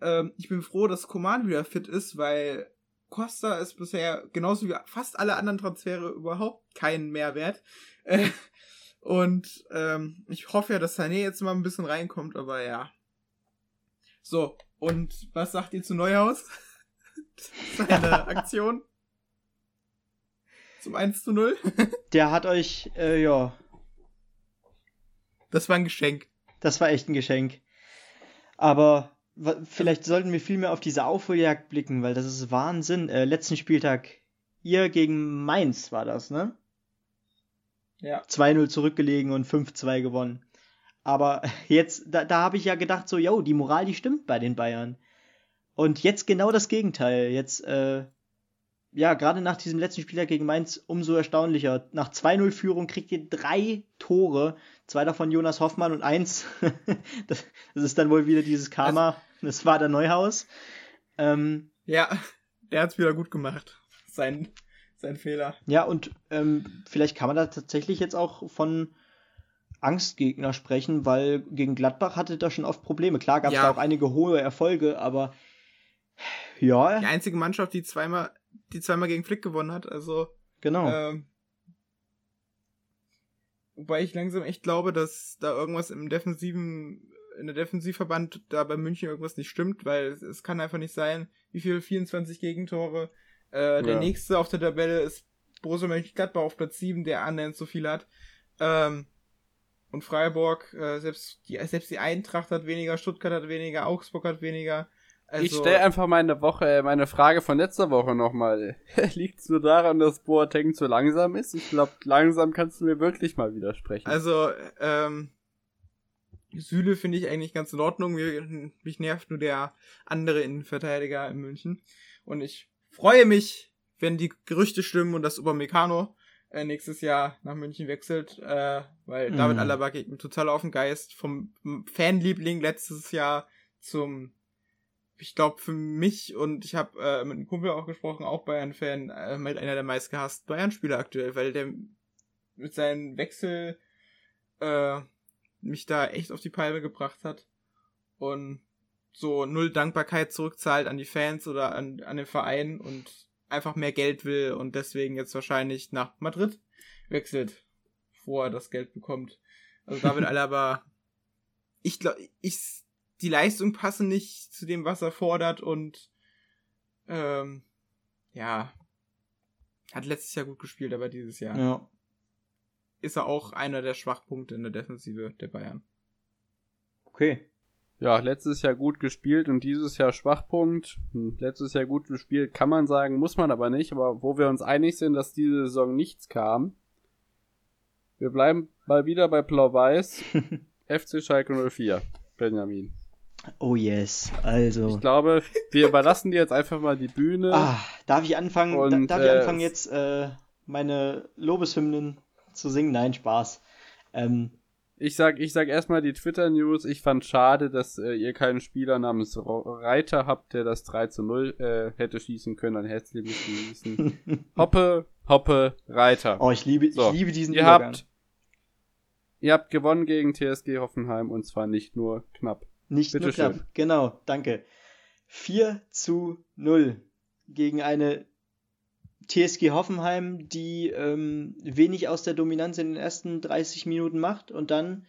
Ähm, ich bin froh, dass Coman wieder fit ist, weil Costa ist bisher genauso wie fast alle anderen Transfere überhaupt keinen Mehrwert. Äh, und ähm, ich hoffe ja, dass Sané jetzt mal ein bisschen reinkommt, aber ja. So, und was sagt ihr zu Neuhaus? Seine Aktion? Zum 1 zu 0? Der hat euch, äh, ja, Das war ein Geschenk. das war echt ein Geschenk. Aber vielleicht sollten wir viel mehr auf diese Aufholjagd blicken, weil das ist Wahnsinn. Äh, letzten Spieltag, ihr gegen Mainz war das, ne? Ja. 2-0 zurückgelegen und 5-2 gewonnen. Aber jetzt, da, da habe ich ja gedacht, so, yo, die Moral, die stimmt bei den Bayern. Und jetzt genau das Gegenteil. Jetzt, äh, ja, gerade nach diesem letzten Spieltag gegen Mainz umso erstaunlicher. Nach 2-0-Führung kriegt ihr drei Tore. Zwei davon Jonas Hoffmann und eins. das, das ist dann wohl wieder dieses Karma. Das war der Neuhaus. Ähm, Ja, der hat's wieder gut gemacht. Sein, sein Fehler. Ja, und ähm, vielleicht kann man da tatsächlich jetzt auch von Angstgegner sprechen, weil gegen Gladbach hatte da schon oft Probleme. Klar gab es Ja. da auch einige hohe Erfolge, aber ja, Die einzige Mannschaft, die zweimal, die zweimal gegen Flick gewonnen hat, also genau. Ähm, wobei ich langsam echt glaube, dass da irgendwas im defensiven, in der Defensivverband da bei München irgendwas nicht stimmt, weil es, es kann einfach nicht sein, wie viel 24 Gegentore. Äh, der Ja. nächste auf der Tabelle ist Borussia Mönchengladbach auf Platz 7, der annähernd so viel hat. Ähm, und Freiburg, äh, selbst die, selbst die Eintracht hat weniger, Stuttgart hat weniger, Augsburg hat weniger. Also, ich stelle einfach meine Woche, äh, meine Frage von letzter Woche nochmal. Liegt es nur daran, dass Boateng zu langsam ist? Ich glaube, langsam kannst du mir wirklich mal widersprechen. Also, ähm, Süle finde ich eigentlich ganz in Ordnung. Mich nervt nur der andere Innenverteidiger in München. Und ich freue mich, wenn die Gerüchte stimmen und dass Upamecano äh, nächstes Jahr nach München wechselt, äh, weil Mhm. David Alaba geht mir total auf den Geist. Vom Fanliebling letztes Jahr zum, ich glaube für mich und ich habe äh, mit einem Kumpel auch gesprochen, auch Bayern-Fan, äh, mit einer der meistgehassten Bayern-Spieler aktuell, weil der mit seinem Wechsel äh, mich da echt auf die Palme gebracht hat und so null Dankbarkeit zurückzahlt an die Fans oder an, an den Verein und einfach mehr Geld will und deswegen jetzt wahrscheinlich nach Madrid wechselt, wo er das Geld bekommt. Also David Alaba, ich glaube, ich, die Leistung passen nicht zu dem, was er fordert und ähm, ja, hat letztes Jahr gut gespielt, aber dieses Jahr ja. ist er auch einer der Schwachpunkte in der Defensive der Bayern. Okay. ja, letztes Jahr gut gespielt und dieses Jahr Schwachpunkt. Hm, letztes Jahr gut gespielt, kann man sagen, muss man aber nicht. Aber wo wir uns einig sind, dass diese Saison nichts kam. Wir bleiben mal wieder bei Blau-Weiß. FC Schalke 04. Benjamin. Oh yes. Also. Ich glaube, wir überlassen dir jetzt einfach mal die Bühne. Ah, darf ich anfangen? Und, da, darf ich äh, anfangen jetzt äh, meine Lobeshymnen zu singen? Nein, Spaß. Ähm, ich sag, ich sag erstmal die Twitter-News. Ich fand schade, dass äh, ihr keinen Spieler namens Reiter habt, der das 3 zu 0 äh, hätte schießen können. Ein herzliches Genießen. hoppe, hoppe, Reiter. Oh, ich liebe, so. ich liebe diesen ihr Übergang. Habt, ihr habt gewonnen gegen TSG Hoffenheim und zwar nicht nur knapp. Nicht Bitte nur schön. knapp, genau, danke. 4 zu 0 gegen eine TSG Hoffenheim, die ähm, wenig aus der Dominanz in den ersten 30 Minuten macht und dann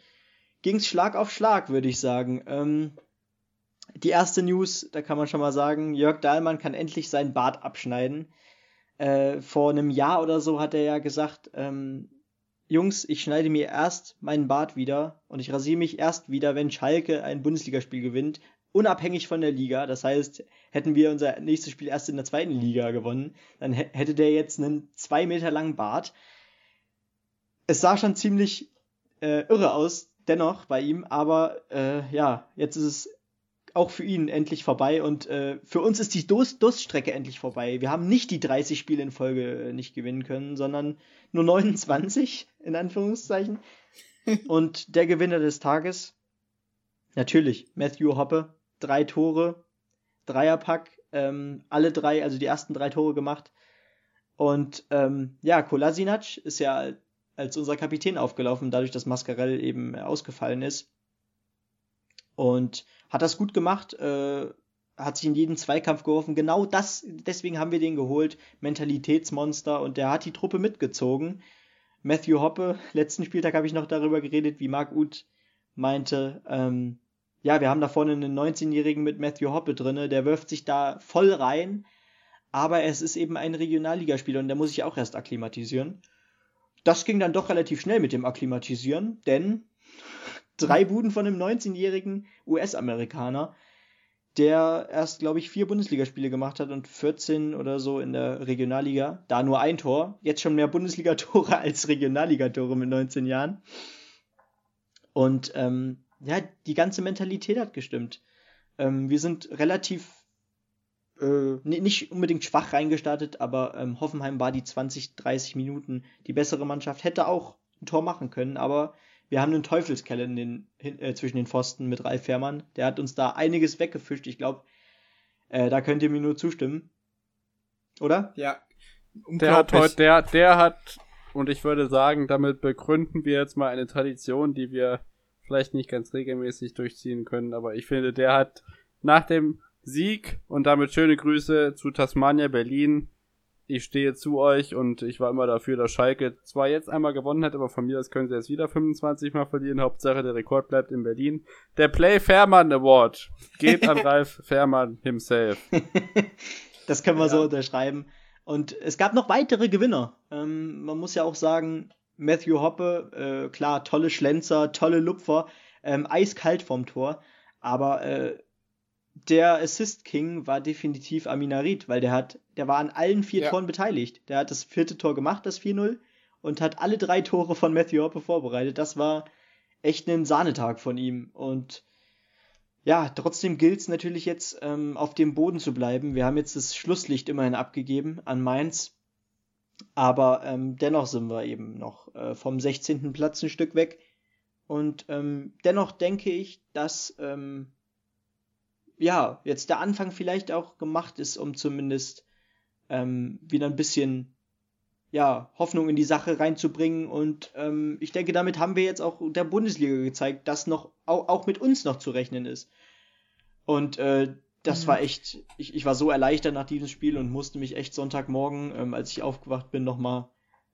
ging es Schlag auf Schlag, würde ich sagen. Ähm, die erste News, da kann man schon mal sagen, Jörg Dahlmann kann endlich seinen Bart abschneiden. Äh, vor einem Jahr oder so hat er ja gesagt, ähm, Jungs, ich schneide mir erst meinen Bart wieder und ich rasiere mich erst wieder, wenn Schalke ein Bundesligaspiel gewinnt unabhängig von der Liga. Das heißt, hätten wir unser nächstes Spiel erst in der zweiten Liga gewonnen, dann hätte der jetzt einen zwei Meter langen Bart. Es sah schon ziemlich äh, irre aus, dennoch bei ihm, aber äh, ja, jetzt ist es auch für ihn endlich vorbei und äh, für uns ist die Durststrecke endlich vorbei. Wir haben nicht die 30 Spiele in Folge nicht gewinnen können, sondern nur 29 in Anführungszeichen. und der Gewinner des Tages, natürlich Matthew Hoppe, drei Tore, Dreierpack, ähm, alle drei, also die ersten drei Tore gemacht. Und ähm, ja, Kolasinac ist ja als unser Kapitän aufgelaufen, dadurch, dass Mascarell eben ausgefallen ist. Und hat das gut gemacht, äh, hat sich in jeden Zweikampf geworfen. Genau das, deswegen haben wir den geholt. Mentalitätsmonster und der hat die Truppe mitgezogen. Matthew Hoppe, letzten Spieltag habe ich noch darüber geredet, wie Marc Uth meinte, ähm, ja, wir haben da vorne einen 19-Jährigen mit Matthew Hoppe drinne, der wirft sich da voll rein, aber es ist eben ein Regionalligaspieler und der muss sich auch erst akklimatisieren. Das ging dann doch relativ schnell mit dem Akklimatisieren, denn drei Buden von einem 19-jährigen US-Amerikaner, der erst, glaube ich, vier Bundesligaspiele gemacht hat und 14 oder so in der Regionalliga. Da nur ein Tor. Jetzt schon mehr Bundesligatore als Regionalligatore mit 19 Jahren. Und ähm, ja, die ganze Mentalität hat gestimmt. Ähm, wir sind relativ äh, nicht unbedingt schwach reingestartet, aber ähm, Hoffenheim war die 20, 30 Minuten die bessere Mannschaft, hätte auch ein Tor machen können, aber wir haben einen Teufelskeller in den, äh, zwischen den Pfosten mit Ralf Fährmann. Der hat uns da einiges weggefischt. Ich glaube, äh, da könnt ihr mir nur zustimmen. Oder? Ja. Der hat heute, der, der hat, und ich würde sagen, damit begründen wir jetzt mal eine Tradition, die wir vielleicht nicht ganz regelmäßig durchziehen können, aber ich finde, der hat nach dem Sieg und damit schöne Grüße zu Tasmania Berlin. Ich stehe zu euch und ich war immer dafür, dass Schalke zwar jetzt einmal gewonnen hat, aber von mir aus können sie jetzt wieder 25 Mal verlieren. Hauptsache der Rekord bleibt in Berlin. Der Play Fairmann Award geht an Ralf Fairmann himself. das können wir ja. so unterschreiben. Und es gab noch weitere Gewinner. Ähm, man muss ja auch sagen, Matthew Hoppe, äh, klar, tolle Schlenzer, tolle Lupfer, ähm, eiskalt vom Tor, aber äh, der Assist King war definitiv Aminarit, weil der hat, der war an allen vier ja. Toren beteiligt. Der hat das vierte Tor gemacht, das 4-0, und hat alle drei Tore von Matthew Hoppe vorbereitet. Das war echt ein Sahnetag von ihm. Und ja, trotzdem gilt es natürlich jetzt, ähm, auf dem Boden zu bleiben. Wir haben jetzt das Schlusslicht immerhin abgegeben an Mainz. Aber ähm, dennoch sind wir eben noch äh, vom 16. Platz ein Stück weg. Und ähm, dennoch denke ich, dass ähm, ja, jetzt der Anfang vielleicht auch gemacht ist, um zumindest ähm, wieder ein bisschen ja, Hoffnung in die Sache reinzubringen. Und ähm, ich denke, damit haben wir jetzt auch der Bundesliga gezeigt, dass noch auch, auch mit uns noch zu rechnen ist. Und äh, das mhm. war echt, ich, ich war so erleichtert nach diesem Spiel und musste mich echt Sonntagmorgen, ähm, als ich aufgewacht bin, nochmal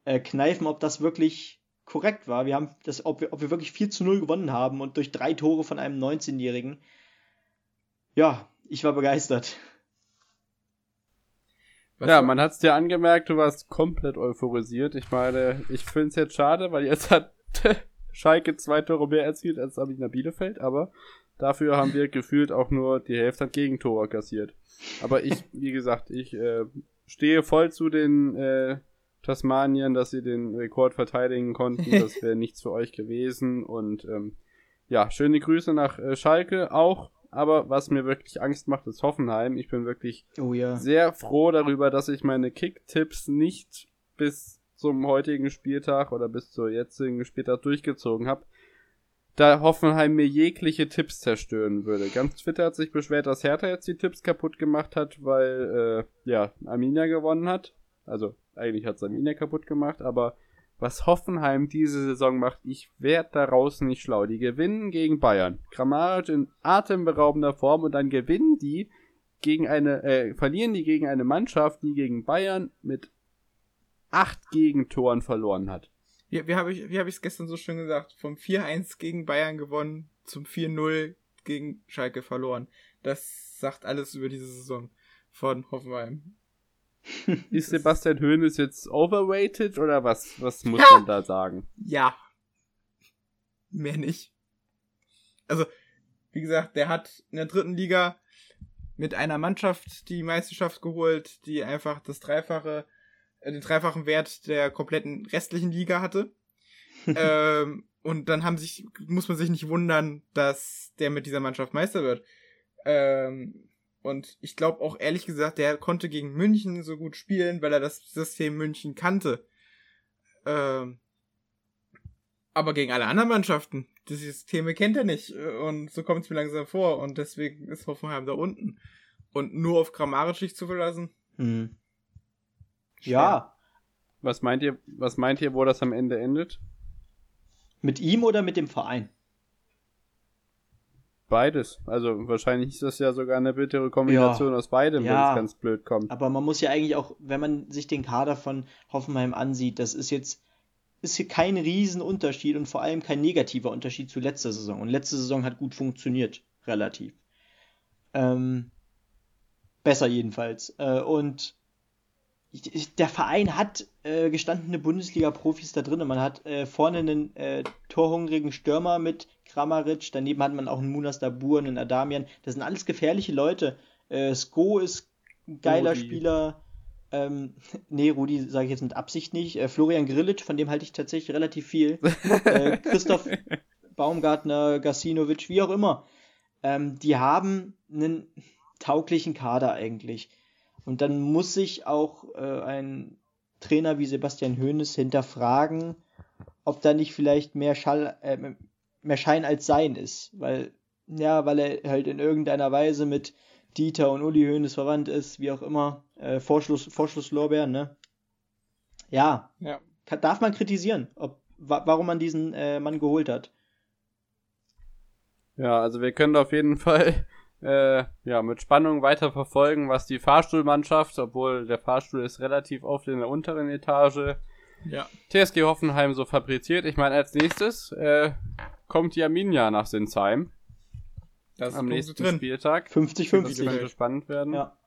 äh, kneifen, ob das wirklich korrekt war. Wir haben das, ob wir, ob wir wirklich 4 zu 0 gewonnen haben und durch drei Tore von einem 19-Jährigen. Ja, ich war begeistert. Was ja, man hat's dir angemerkt, du warst komplett euphorisiert. Ich meine, ich finde es jetzt schade, weil jetzt hat Schalke zwei Tore mehr erzielt als Arminia Bielefeld, aber Dafür haben wir gefühlt auch nur die Hälfte an Gegentore kassiert. Aber ich, wie gesagt, ich äh, stehe voll zu den äh, Tasmanien, dass sie den Rekord verteidigen konnten. Das wäre nichts für euch gewesen. Und ähm, ja, schöne Grüße nach äh, Schalke auch. Aber was mir wirklich Angst macht, ist Hoffenheim. Ich bin wirklich oh, ja. sehr froh darüber, dass ich meine Kick-Tipps nicht bis zum heutigen Spieltag oder bis zur jetzigen Spieltag durchgezogen habe. da Hoffenheim mir jegliche Tipps zerstören würde. Ganz Twitter hat sich beschwert, dass Hertha jetzt die Tipps kaputt gemacht hat, weil, äh, ja, Arminia gewonnen hat. Also, eigentlich hat es Arminia kaputt gemacht, aber was Hoffenheim diese Saison macht, ich werde daraus nicht schlau. Die gewinnen gegen Bayern. Grammarisch in atemberaubender Form und dann gewinnen die gegen eine, äh, verlieren die gegen eine Mannschaft, die gegen Bayern mit acht Gegentoren verloren hat. Wie, wie habe ich wie hab es gestern so schön gesagt? Vom 4-1 gegen Bayern gewonnen zum 4-0 gegen Schalke verloren. Das sagt alles über diese Saison von Hoffenheim. Ist Sebastian Hoeneß jetzt overrated oder was, was muss man da sagen? Ja. Mehr nicht. Also, wie gesagt, der hat in der dritten Liga mit einer Mannschaft die Meisterschaft geholt, die einfach das Dreifache äh, den dreifachen Wert der kompletten restlichen Liga hatte. ähm, und dann haben sich, muss man sich nicht wundern, dass der mit dieser Mannschaft Meister wird. Ähm, und ich glaube auch ehrlich gesagt, der konnte gegen München so gut spielen, weil er das System München kannte. Ähm, aber gegen alle anderen Mannschaften, die Systeme kennt er nicht. Und so kommt es mir langsam vor. Und deswegen ist Hoffenheim da unten. Und nur auf Grammarisch sich zu verlassen. Mhm. Ja. Was meint ihr, was meint ihr, wo das am Ende endet? Mit ihm oder mit dem Verein? Beides. Also wahrscheinlich ist das ja sogar eine bittere Kombination ja. aus beidem, ja. wenn es ganz blöd kommt. Aber man muss ja eigentlich auch, wenn man sich den Kader von Hoffenheim ansieht, das ist jetzt ist hier kein Riesenunterschied und vor allem kein negativer Unterschied zu letzter Saison. Und letzte Saison hat gut funktioniert, relativ. Ähm, besser jedenfalls. Äh, und der Verein hat äh, gestandene Bundesliga-Profis da drin. Man hat äh, vorne einen äh, torhungrigen Stürmer mit Kramaric, daneben hat man auch einen Munas Dabur, einen Adamian. Das sind alles gefährliche Leute. Äh, Sko ist ein geiler Rudi. Spieler. Ähm, nee, Rudi sage ich jetzt mit Absicht nicht. Äh, Florian Grillitsch, von dem halte ich tatsächlich relativ viel. äh, Christoph Baumgartner, Gasinovic, wie auch immer. Ähm, die haben einen tauglichen Kader eigentlich. Und dann muss sich auch äh, ein Trainer wie Sebastian Hoeneß hinterfragen, ob da nicht vielleicht mehr Schall, äh, mehr Schein als Sein ist, weil ja, weil er halt in irgendeiner Weise mit Dieter und Uli Hoeneß verwandt ist, wie auch immer, äh, Vorschluss, Vorschlusslorbeeren, ne? Ja, ja. Kann, darf man kritisieren, ob, wa warum man diesen äh, Mann geholt hat. Ja, also wir können auf jeden Fall äh, ja, mit Spannung weiter verfolgen, was die Fahrstuhlmannschaft, obwohl der Fahrstuhl ist relativ oft in der unteren Etage, ja. TSG Hoffenheim so fabriziert. Ich meine, als nächstes äh, kommt die Arminia nach Sinsheim. Das am nächsten drin. Spieltag. 50-50. Das könnte spannend werden. Ja.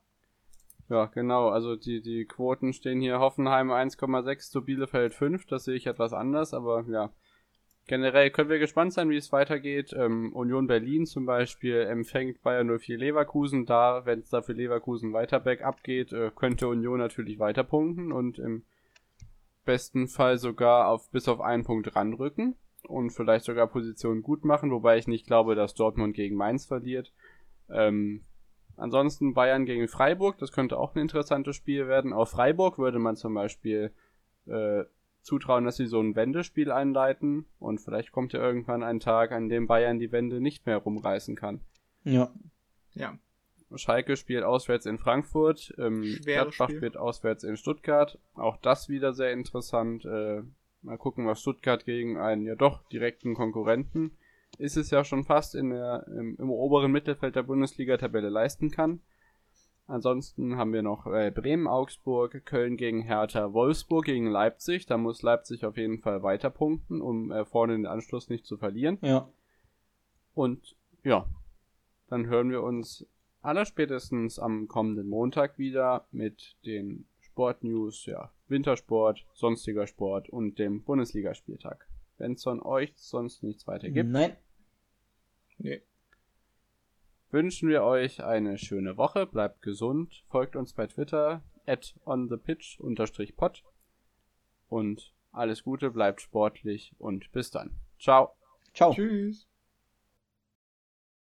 Ja, genau. Also die, die Quoten stehen hier Hoffenheim 1,6 zu Bielefeld 5. Das sehe ich etwas anders, aber ja generell können wir gespannt sein, wie es weitergeht. Ähm, Union Berlin zum Beispiel empfängt Bayern 04 Leverkusen. Da, wenn es da für Leverkusen weiter bergab geht, äh, könnte Union natürlich weiter punkten und im besten Fall sogar auf bis auf einen Punkt ranrücken und vielleicht sogar Positionen gut machen, wobei ich nicht glaube, dass Dortmund gegen Mainz verliert. Ähm, ansonsten Bayern gegen Freiburg, das könnte auch ein interessantes Spiel werden. Auf Freiburg würde man zum Beispiel äh, zutrauen, dass sie so ein Wendespiel einleiten und vielleicht kommt ja irgendwann ein Tag, an dem Bayern die Wende nicht mehr rumreißen kann. Ja. Ja. Schalke spielt auswärts in Frankfurt, ähm, Gladbach wird auswärts in Stuttgart. Auch das wieder sehr interessant. Äh, mal gucken, was Stuttgart gegen einen ja doch direkten Konkurrenten ist es ja schon fast in der, im, im oberen Mittelfeld der Bundesliga-Tabelle leisten kann. Ansonsten haben wir noch äh, Bremen, Augsburg, Köln gegen Hertha, Wolfsburg gegen Leipzig. Da muss Leipzig auf jeden Fall weiter punkten, um äh, vorne den Anschluss nicht zu verlieren. Ja. Und ja, dann hören wir uns allerspätestens am kommenden Montag wieder mit den Sportnews, ja, Wintersport, sonstiger Sport und dem Bundesligaspieltag. Wenn es von euch sonst nichts weiter gibt. Nein. Nee wünschen wir euch eine schöne Woche, bleibt gesund, folgt uns bei Twitter at onthepitch-pod und alles Gute, bleibt sportlich und bis dann. Ciao. Ciao. Tschüss.